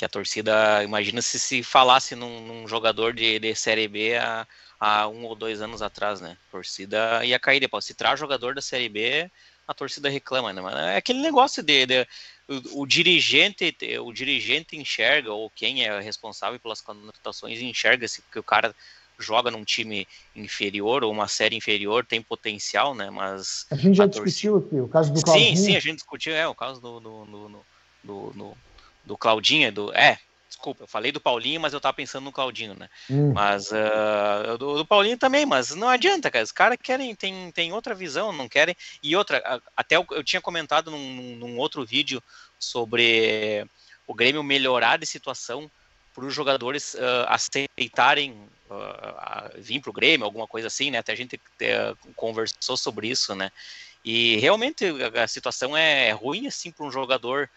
Que a torcida, imagina se se falasse num, num jogador de, de Série B há, há, um ou dois anos atrás, né? A torcida ia cair depois. Se traz jogador da Série B, a torcida reclama, né? Mas é aquele negócio de, de o, o, dirigente, o dirigente enxerga, ou quem é responsável pelas contratações enxerga se que o cara joga num time inferior ou uma série inferior tem potencial, né? Mas a gente já a discutiu aqui o caso do Claudinho. Sim, sim, a gente discutiu, é o caso do, do, do, do, do Claudinho, do. É, desculpa, eu falei do Paulinho, mas eu tava pensando no Claudinho, né? Hum. Mas uh, do, do, Paulinho também, mas não adianta, cara. Os caras querem, tem, tem outra visão, não querem. E outra, até eu, eu tinha comentado num, num, outro vídeo sobre o Grêmio melhorar de situação para os jogadores uh, aceitarem uh, vir para o Grêmio, alguma coisa assim, né? Até a gente uh, conversou sobre isso, né? E realmente a situação é ruim assim para um jogador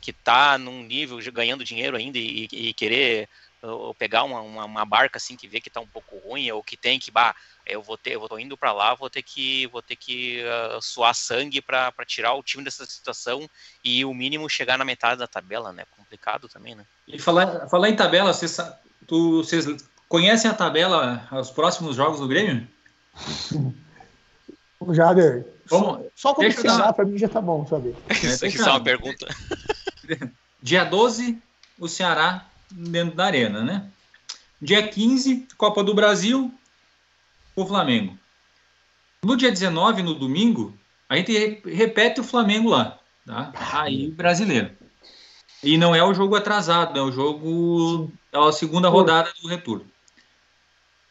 que está num nível ganhando dinheiro ainda e, e querer ou pegar uma, uma, uma, barca assim que vê que está um pouco ruim ou que tem que bah eu vou ter eu vou indo para lá vou ter que vou ter que uh, suar sangue para tirar o time dessa situação e o mínimo chegar na metade da tabela né? Complicado também né? E falar falar em tabela vocês tu vocês conhecem a tabela os próximos jogos do Grêmio? Jader. Vamos, só como dar... para mim já tá bom saber isso aqui é uma pergunta Dia 12, o Ceará dentro da arena, né? Dia 15, Copa do Brasil, o Flamengo. No dia 19, no domingo, a gente repete o Flamengo lá, tá? Aí brasileiro. E não é o jogo atrasado, é o jogo é a segunda rodada do retorno.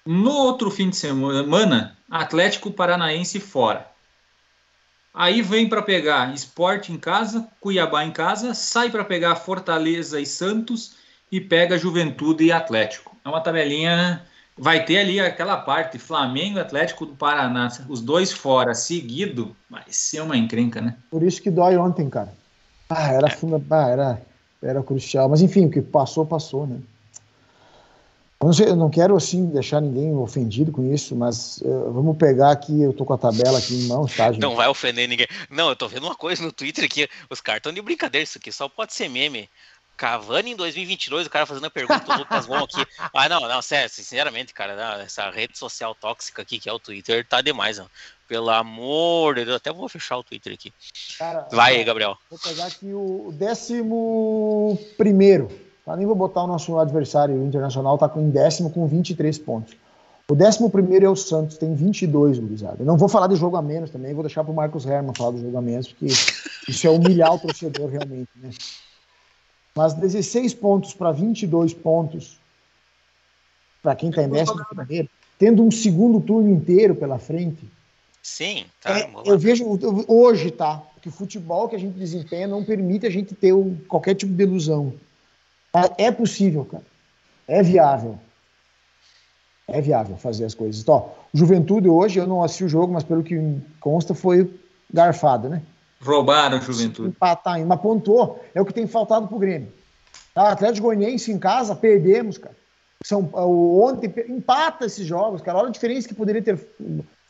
No outro fim de semana, Atlético Paranaense fora. Aí vem para pegar Esporte em casa, Cuiabá em casa, sai para pegar Fortaleza e Santos e pega Juventude e Atlético. É uma tabelinha. Vai ter ali aquela parte, Flamengo e Atlético do Paraná, os dois fora, seguido, vai ser uma encrenca, né? Por isso que dói ontem, cara. Ah, era, funda... ah, era, era crucial. Mas enfim, o que passou, passou, né? Eu não, sei, eu não quero assim deixar ninguém ofendido com isso, mas uh, vamos pegar aqui, eu tô com a tabela aqui em mãos, tá, gente? Não vai ofender ninguém. Não, eu tô vendo uma coisa no Twitter aqui, os caras estão de brincadeira, isso aqui só pode ser meme. Cavani em 2022, o cara fazendo a pergunta, o Lucas Von aqui. [laughs] Ah, não, não, sério, sinceramente, cara, essa rede social tóxica aqui que é o Twitter tá demais. Pelo amor de Deus, até vou fechar o Twitter aqui. Cara, Vai aí, Gabriel. Vou pegar aqui o décimo primeiro Tá? Nem vou botar o nosso adversário o internacional, está em décimo com 23 pontos. O décimo primeiro é o Santos, tem 22, gurizada. Eu não vou falar de jogo a menos também, vou deixar para o Marcos Herman falar do jogo a menos, porque isso é humilhar o torcedor realmente. Né? Mas 16 pontos para 22 pontos para quem está em décimo primeiro, tendo um segundo turno inteiro pela frente. Sim, tá. É, eu vejo hoje, tá? Que o futebol que a gente desempenha não permite a gente ter um, qualquer tipo de ilusão. É, é possível, cara. É viável. É viável fazer as coisas. Então, Juventude hoje, eu não assisti o jogo, mas pelo que consta, foi garfado, né? Roubaram a Juventude. Empatar, mas pontuou. É o que tem faltado pro Grêmio. Tá? Atlético Goianiense em casa, perdemos, cara. São, ontem empata esses jogos, cara. Olha a diferença que poderia ter.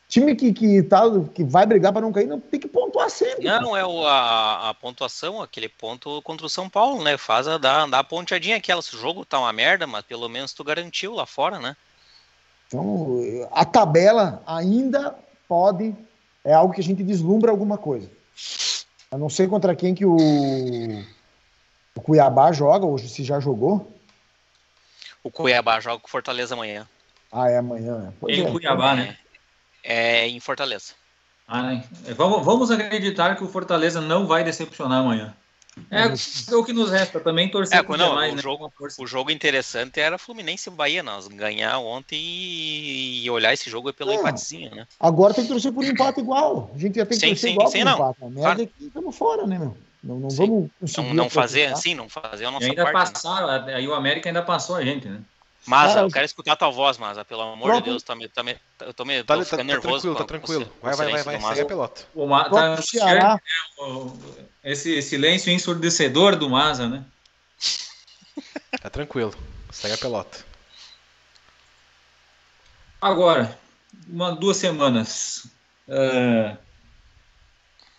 Time que, que, tá, que vai brigar para não cair, não tem que pontuar sempre. Não, cara. é o, a, a, pontuação, aquele ponto contra o São Paulo, né? Faz a, dá, dá a ponteadinha aquela. Se o jogo tá uma merda, mas pelo menos tu garantiu lá fora, né? Então, a tabela ainda pode. É algo que a gente deslumbra alguma coisa. Eu não sei contra quem que o, o Cuiabá joga, hoje se já jogou. O Cuiabá joga com Fortaleza amanhã. Ah, é amanhã. Né? Pois em é. Cuiabá, né? É em Fortaleza. Ah, vamos, vamos acreditar que o Fortaleza não vai decepcionar amanhã. É, é o que nos resta também torcer é, não, o, né? jogo, o jogo interessante era Fluminense e Bahia, nós ganhar ontem e, olhar esse jogo pelo é. empatezinho, né? Agora tem que torcer por um empate igual. A gente já tem que sim, torcer sim, igual sim, não. empate. A merda claro. é que estamos fora, né, meu? Não, não vamos conseguir. Não, não fazer, sim, não fazer a nossa e ainda parte. Né? Passaram, né? Aí o América ainda passou a gente, né? Mas eu quero escutar a tua voz, Maza, pelo amor de Deus, tô me, tô me, eu tô, me, tá, tá, nervoso. Tá tranquilo, tá tranquilo. Vai, vai, vai, vai, segue a pelota. O Ma, tá, Ceará. Esse silêncio ensurdecedor do Maza, né? [laughs] Tá tranquilo, segue a pelota. Agora, uma, duas semanas. Uh,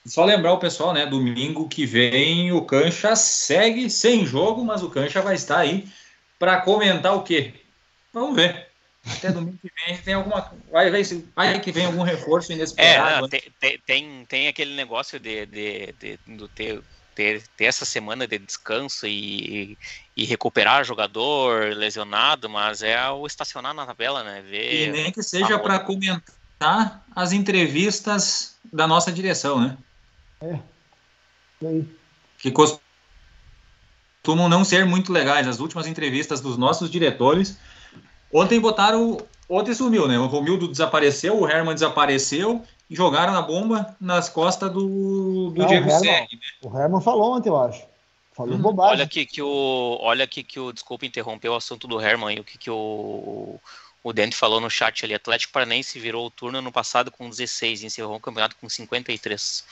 só lembrar o pessoal, né? Domingo que vem o Cancha segue sem jogo, mas o Cancha vai estar aí para comentar o quê? Vamos ver. Até domingo que vem tem alguma. Vai, vai, vai que vem algum reforço inesperado. É, tem, tem, tem, aquele negócio de, de, de, de ter, ter, ter, essa semana de descanso e, e recuperar jogador lesionado, mas é o estacionar na tabela, né? Ver e nem que seja para comentar as entrevistas da nossa direção, né? É. E aí? Costumam não ser muito legais. As últimas entrevistas dos nossos diretores. Ontem botaram. Ontem sumiu, né? O Romildo desapareceu, o Herman desapareceu e jogaram a bomba nas costas do, do não, Diego o Herman, Né? O Herman falou ontem, eu acho. Falou uhum. bobagem. Olha aqui que o. Olha aqui que o. Desculpa interromper o assunto do Herman e o que, que o. O Dente falou no chat ali. Atlético Paranense virou o turno no passado com 16 e encerrou o campeonato com 53.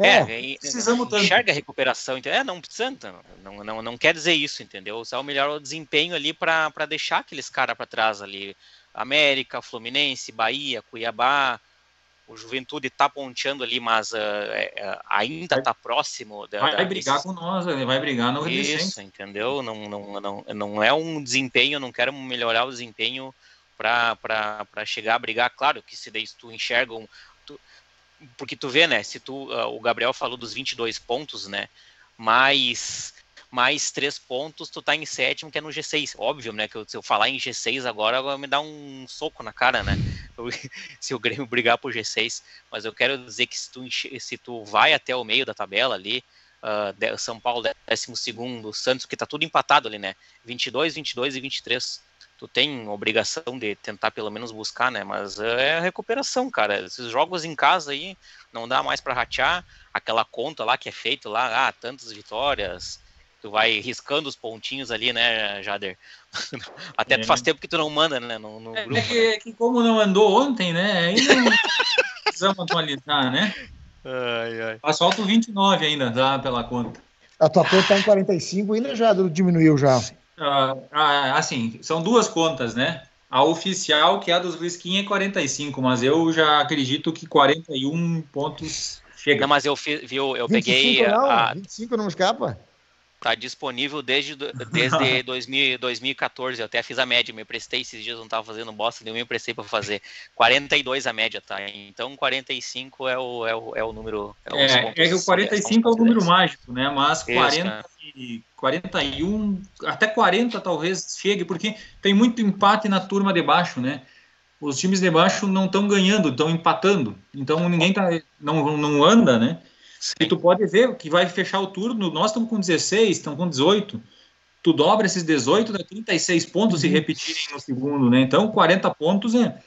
É, é precisamos tanto. enxerga a recuperação. É, não precisa, não, não, não quer dizer isso, entendeu? Só o melhor desempenho ali para deixar aqueles caras para trás ali. América, Fluminense, Bahia, Cuiabá, o Juventude está ponteando ali, mas uh, é, ainda está próximo. Da, vai, da, brigar com nós, vai brigar no Isso, entendeu? Não, não, não, não é um desempenho, não quero melhorar o desempenho para chegar a brigar. Claro que se daí tu enxerga um, porque tu vê, né, se tu, uh, o Gabriel falou dos 22 pontos, né, mais mais três pontos, tu tá em sétimo, que é no G6. Óbvio, né, que eu, se eu falar em G6 agora, vai me dar um soco na cara, né, [laughs] se o Grêmio brigar por G6, mas eu quero dizer que se tu, se tu vai até o meio da tabela ali, uh, São Paulo décimo segundo, Santos, que tá tudo empatado ali, né, 22, 22 e 23, tu tem obrigação de tentar pelo menos buscar, né? Mas é recuperação, cara. Esses jogos em casa aí não dá mais para ratear. Aquela conta lá que é feito lá, ah, tantas vitórias. Tu vai riscando os pontinhos ali, né, Jader? [laughs] Até é. faz tempo que tu não manda, né, no, no é, grupo. É que, né? é que, como não andou ontem, né, aí não precisamos atualizar, né? Ai, ai. Mas faltam 29 ainda, tá, pela conta. A tua conta tá em 45 ainda já diminuiu já. Uh, assim, são duas contas, né? A oficial, que é a dos Risquinha, é 45, mas eu já acredito que 41 pontos chega. Não, mas eu, vi, eu, eu peguei. Não, a... 25 não escapa. Tá disponível desde, desde [laughs] 2000, 2014. Eu até fiz a média, me prestei esses dias, não tava fazendo bosta nenhuma, me prestei para fazer. 42 a média, tá? Então 45 é o, é o, é o número. É, é, é que o 45 é o número mágico, né? Mas 40 e 41, até 40 talvez chegue, porque tem muito empate na turma de baixo, né? Os times de baixo não estão ganhando, estão empatando. Então ninguém tá, não, não anda, né? Sim. E tu pode ver que vai fechar o turno, nós estamos com 16, estamos com 18. tu dobra esses 18, dá 36 pontos uhum. se repetirem no segundo, né? Então, 40 pontos é.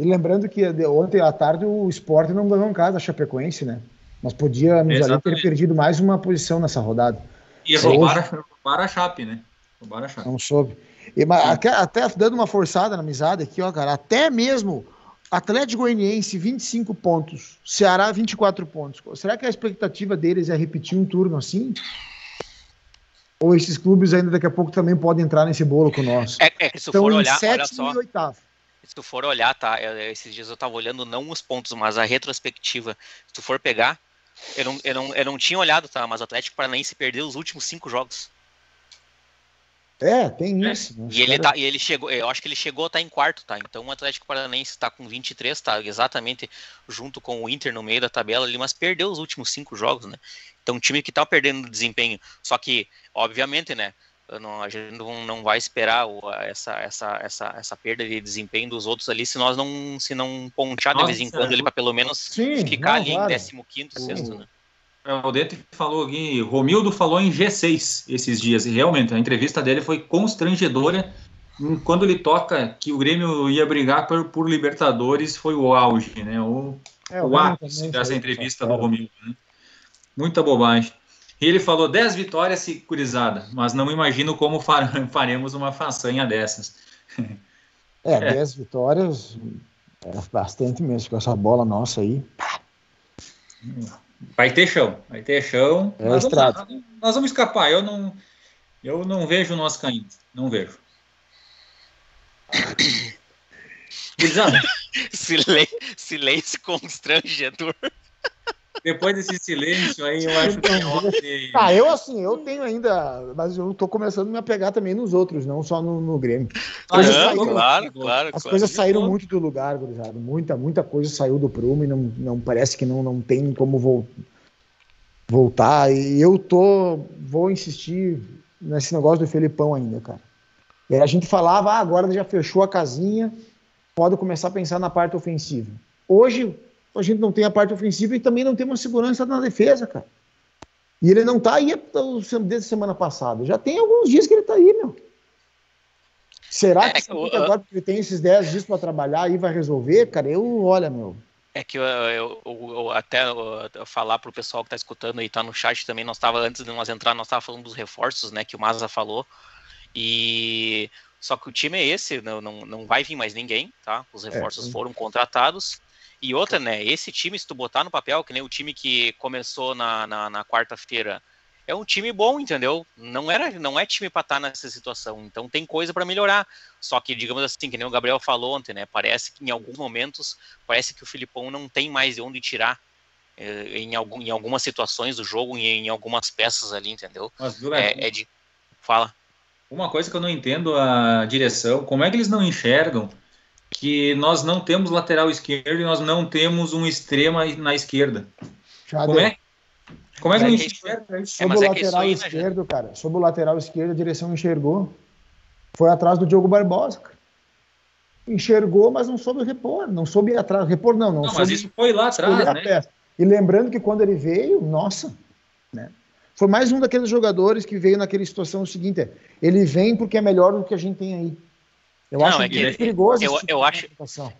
E lembrando que ontem à tarde o esporte não ganhou em casa a Chapecoense, né? Mas podia nos ali ter perdido mais uma posição nessa rodada. E roubaram, hoje... roubaram a Chape, né? Roubaram a Chape. Não soube. E, mas, até, até, dando uma forçada na amizade aqui, ó, cara, até mesmo Atlético Goianiense 25 pontos, Ceará 24 pontos. Será que a expectativa deles é repetir um turno assim? Ou esses clubes ainda daqui a pouco também podem entrar nesse bolo com nós? É, é que se for olhar, olha só. Se tu for olhar, tá? Esses dias eu tava olhando não os pontos, mas a retrospectiva. Se tu for pegar, eu não, eu não, eu não tinha olhado, tá? Mas o Atlético Paranaense perdeu os últimos cinco jogos. É, tem é. isso. Né? E ele, tá, e ele chegou, eu acho que ele chegou a estar tá em quarto, tá? Então o Atlético Paranaense está com 23, tá? Exatamente junto com o Inter no meio da tabela ali, mas perdeu os últimos cinco jogos, né? Então um time que tá perdendo desempenho. Só que, obviamente, né? Não, a gente não, não vai esperar essa, essa, essa, essa perda de desempenho dos outros ali se nós não se não pontear de vez em quando ele para pelo menos Sim, ficar não, ali claro. em 15 sexto, né? É, o Dete falou aqui, Romildo falou em G6 esses dias, e realmente a entrevista dele foi constrangedora. Quando ele toca que o Grêmio ia brigar por, por Libertadores, foi o auge, né? O, é, o ápice dessa entrevista do Romildo. Né? Muita bobagem. E ele falou 10 vitórias securizada, mas não imagino como [laughs] faremos uma façanha dessas. É, 10 [laughs] é. vitórias, é bastante mesmo, com essa bola nossa aí. Vai ter chão, vai ter chão. É nós, vamos, nós, vamos, escapar. Eu não, eu não vejo nós caindo. Não vejo. [coughs] silêncio, silêncio constrangedor. Depois desse silêncio aí, eu acho que é Ah, eu assim, eu tenho ainda, mas eu tô começando a me apegar também nos outros, não só no, no Grêmio. Ah, saíram, claro, claro. As claro. coisas saíram muito do lugar, gurizada. Muita, muita coisa saiu do prumo e não, não parece que não, não tem como vo voltar. E eu tô, vou insistir nesse negócio do Felipão ainda, cara. E a gente falava, ah, agora já fechou a casinha, pode começar a pensar na parte ofensiva. Hoje, a gente não tem a parte ofensiva e também não tem uma segurança na defesa, cara. E ele não tá aí desde semana passada. Já tem alguns dias que ele tá aí, meu. Será é, que, é, agora que ele tem esses 10 dias para trabalhar e vai resolver, cara? Eu, olha, meu. É que eu, eu, eu, eu até falar para o pessoal que está escutando e está no chat também, nós estava antes de nós entrar, nós estava falando dos reforços, né, que o Maza falou. E só que o time é esse, não, não, não vai vir mais ninguém, tá? Os é, reforços é, foram contratados. E outra, né? Esse time, se tu botar no papel, que nem o time que começou na, na, na quarta-feira, é um time bom, entendeu? Não era, não é time para estar tá nessa situação. Então tem coisa para melhorar. Só que, digamos assim, que nem o Gabriel falou ontem, né? Parece que em alguns momentos, parece que o Filipão não tem mais de onde tirar eh, em, algum, em algumas situações do jogo, em, em algumas peças ali, entendeu? Mas, é, é de. Fala. Uma coisa que eu não entendo a direção, como é que eles não enxergam que nós não temos lateral esquerdo e nós não temos um extrema na esquerda. Já como é? Como é que a gente enxerga isso? Sobre o é lateral aí, esquerdo, né, cara, sobre o lateral esquerdo, a direção enxergou. Foi atrás do Diogo Barbosa, cara. Enxergou, mas não soube repor, não soube atrás, repor não, não, não mas isso foi lá atrás, né? E lembrando que quando ele veio, nossa, né? Foi mais um daqueles jogadores que veio naquela situação seguinte, ele vem porque é melhor do que a gente tem aí. Eu não, acho é que é perigoso. Eu, tipo eu, acho,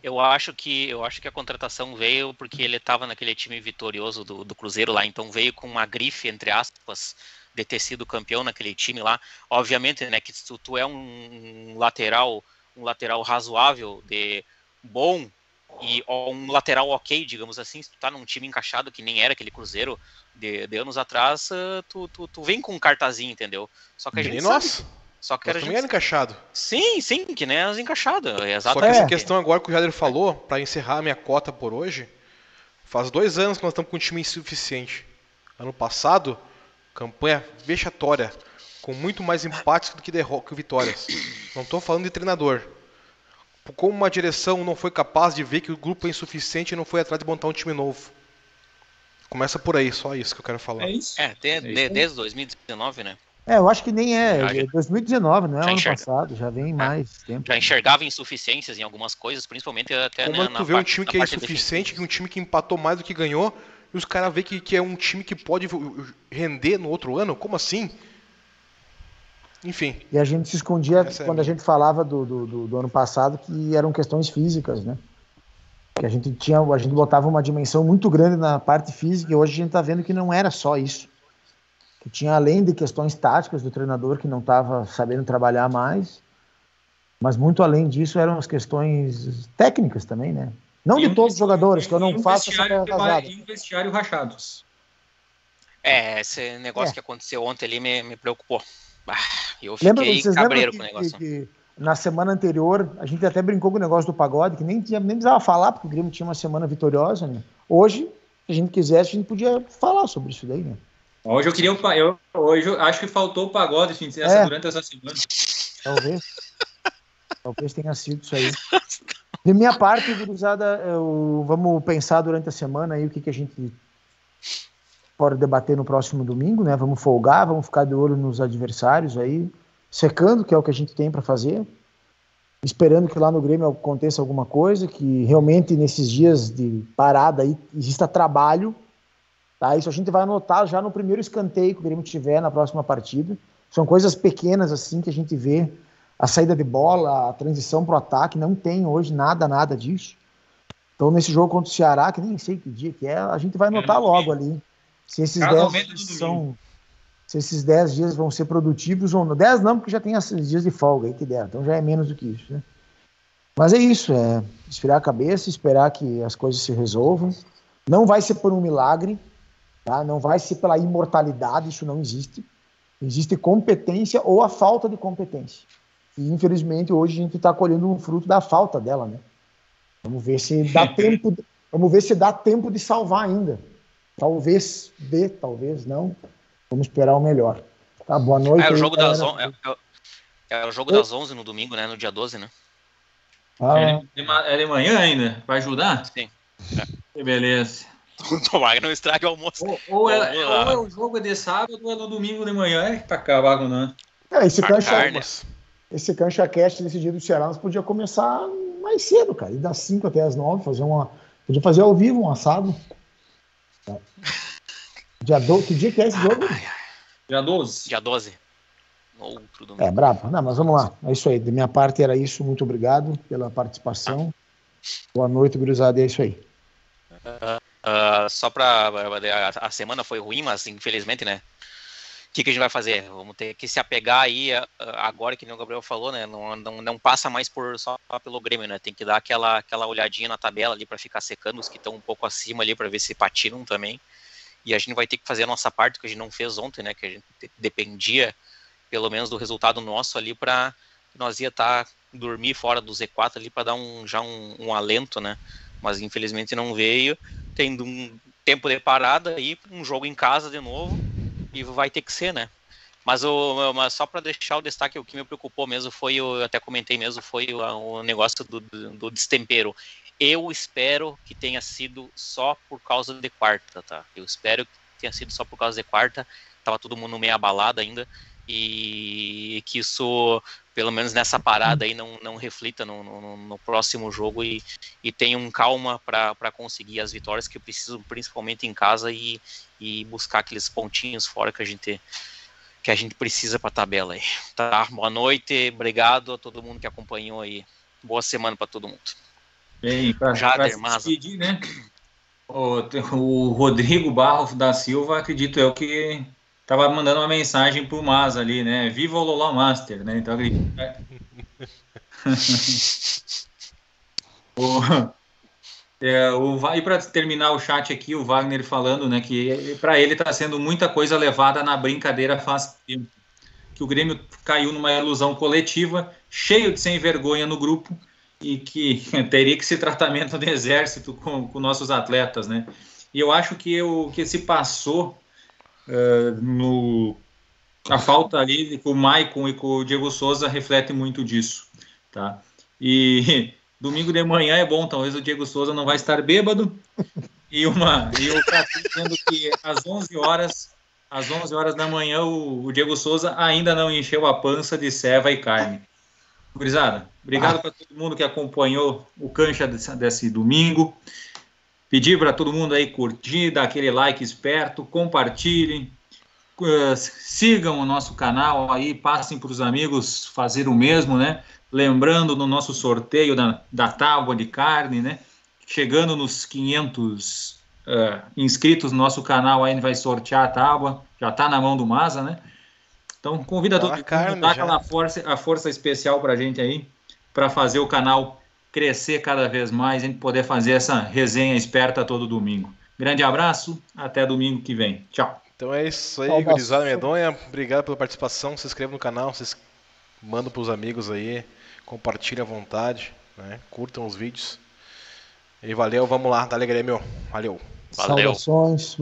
eu acho que eu acho que a contratação veio porque ele estava naquele time vitorioso do, do Cruzeiro lá, então veio com uma grife entre aspas de ter sido campeão naquele time lá. Obviamente, né, que se tu é um, lateral, um lateral razoável, de bom e um lateral ok, digamos assim, se tu tá num time encaixado que nem era aquele Cruzeiro de, de anos atrás, tu, tu, tu, vem com um cartazinho, entendeu? Só que a gente Nossa. Sabe, só que era também gente... era encaixado. Sim, sim, que nem as encaixadas. Exatamente. Só que essa questão agora que o Jader falou, para encerrar a minha cota por hoje, faz dois anos que nós estamos com um time insuficiente. Ano passado, campanha vexatória, com muito mais empates do que, que vitórias. Não estou falando de treinador. Como uma direção não foi capaz de ver que o grupo é insuficiente e não foi atrás de montar um time novo. Começa por aí, só isso que eu quero falar. É isso. É, é desde 2019, né? É, eu acho que nem é. Já, 2019, não é ano enxerga. passado, já vem é. mais tempo. Já enxergava insuficiências em algumas coisas, principalmente até Como né, tu vê um time que é insuficiente, que um time que empatou mais do que ganhou, e os caras veem que, que é um time que pode render no outro ano? Como assim? Enfim. E a gente se escondia é quando a gente falava do, do, do, do, ano passado que eram questões físicas, né? Que a gente tinha, a gente botava uma dimensão muito grande na parte física e hoje a gente está vendo que não era só isso. Que tinha além de questões táticas do treinador que não estava sabendo trabalhar mais, mas muito além disso eram as questões técnicas também, né? Não de todos os jogadores, que eu não faço essa E um vestiário rachados. É, esse negócio é. que aconteceu ontem ali me, me preocupou. Ah, eu fiquei Lembra, vocês cabreiro que, com o negócio. Que, que, na semana anterior, a gente até brincou com o negócio do pagode, que nem, nem precisava falar, porque o Grêmio tinha uma semana vitoriosa, né? Hoje, se a gente quisesse, a gente podia falar sobre isso daí, né? Hoje eu queria eu, hoje eu acho que faltou o pagode essa, é. durante essa semana. Talvez. [laughs] Talvez tenha sido isso aí. De minha parte, gurizada, eu, vamos pensar durante a semana aí o que, que a gente pode debater no próximo domingo, né? Vamos folgar, vamos ficar de olho nos adversários aí, secando, que é o que a gente tem para fazer, esperando que lá no Grêmio aconteça alguma coisa, que realmente nesses dias de parada aí exista trabalho, tá? Isso a gente vai anotar já no primeiro escanteio que o Grêmio tiver na próxima partida. São coisas pequenas assim que a gente vê a saída de bola, a transição para o ataque, não tem hoje nada, nada disso. Então, nesse jogo contra o Ceará, que nem sei que dia que é, a gente vai notar logo ali se esses 10 são. Se esses 10 dias vão ser produtivos ou não. 10 não, porque já tem esses dias de folga aí que der, então já é menos do que isso, né? Mas é isso, é esfriar a cabeça, esperar que as coisas se resolvam. Não vai ser por um milagre, tá? Não vai ser pela imortalidade, isso não existe. Existe competência ou a falta de competência. E infelizmente hoje a gente está colhendo um fruto da falta dela, né? Vamos ver se dá [laughs] tempo. Vamos ver se dá tempo de salvar ainda. Talvez dê, talvez não. Vamos esperar o melhor. Tá, boa noite. É o jogo, das, on... é, é, é, o jogo das 11 no domingo, né? No dia 12, né? Ah. É, é de manhã ainda? Vai ajudar? Sim. Que beleza. [laughs] Tomara que não estrague o almoço. Ou, ou, é, ou é o jogo de sábado ou é no domingo de manhã. É pra acabar com não. É, esse cancha, esse cancha cast desse dia do Ceará nós podia começar mais cedo, cara. E das 5 até as 9, fazer uma. Podia fazer ao vivo um assado. [laughs] Dia 12, que dia que é esse jogo? Dia 12. Dia 12. Outro domingo. É, bravo. Não, mas vamos lá. É isso aí. Da minha parte era isso. Muito obrigado pela participação. Boa noite, gurizada. É isso aí. Uh, uh, só para a, semana foi ruim, mas infelizmente, né? O que, que, a gente vai fazer? Vamos ter que se apegar aí uh, agora que o Gabriel falou, né? Não, não, não passa mais por só pelo Grêmio, né? Tem que dar aquela, aquela olhadinha na tabela ali para ficar secando os que estão um pouco acima ali para ver se patinam também e a gente vai ter que fazer a nossa parte, que a gente não fez ontem, né? Que a gente dependia, pelo menos, do resultado nosso ali para nós ia estar tá, dormir fora do Z4 ali para dar um, já um, um, alento, né? Mas infelizmente não veio, tendo um tempo de parada aí, um jogo em casa de novo, e vai ter que ser, né? Mas, o, mas só para deixar o destaque, o que me preocupou mesmo foi, eu até comentei mesmo, foi o, o negócio do, do, do destempero. Eu espero que tenha sido só por causa de quarta, tá? Eu espero que tenha sido só por causa de quarta. Tava todo mundo meio abalado ainda. E que isso, pelo menos nessa parada aí, não, não reflita no, no, no próximo jogo e, e tenham calma para conseguir as vitórias que precisam, principalmente em casa, e, e buscar aqueles pontinhos fora que a gente que a gente precisa para a tabela aí. Tá? Boa noite, obrigado a todo mundo que acompanhou aí. Boa semana para todo mundo. Bem, para despedir, né? O, o, Rodrigo Barros da Silva, acredito eu que estava mandando uma mensagem para o Mas ali, né? Viva o Lola Master, né? Então acredito. Né? [laughs] o, é, o, e para terminar o chat aqui, o Wagner falando, né, que para ele está sendo muita coisa levada na brincadeira faz tempo. Que o Grêmio caiu numa ilusão coletiva, cheio de sem vergonha no grupo, e que [laughs] teria que ser tratamento de exército com, com nossos atletas, né? E eu acho que o que se passou uh, no a falta ali com o Maicon e com o Diego Souza reflete muito disso, tá? E [laughs] domingo de manhã é bom, talvez o Diego Souza não vai estar bêbado e uma e eu dizendo que às 11 horas às 11 horas da manhã o, o Diego Souza ainda não encheu a pança de ceva e carne. Gurizada, obrigado ah. para todo mundo que acompanhou o cancha desse, desse domingo. Pedir para todo mundo aí curtir, dar aquele like esperto, compartilhem. uh, sigam o nosso canal aí, passem para os amigos fazer o mesmo, né? Lembrando no nosso sorteio da, da tábua de carne, né? Chegando nos 500 uh, inscritos no nosso canal, aí a gente vai sortear a tábua. Já está na mão do Maza, né? Então convida tá todo mundo, dá aquela força, a força especial para a gente aí, para fazer o canal crescer cada vez mais, a gente poder fazer essa resenha esperta todo domingo. Grande abraço, até domingo que vem. Tchau. Então é isso aí, gurizada medonha. Obrigado pela participação. Se inscreva no canal, vocês mandam para os amigos aí, compartilhem à vontade, né? curtam os vídeos. E valeu, vamos lá, dá alegria, meu. Valeu. Valeu. Saudações.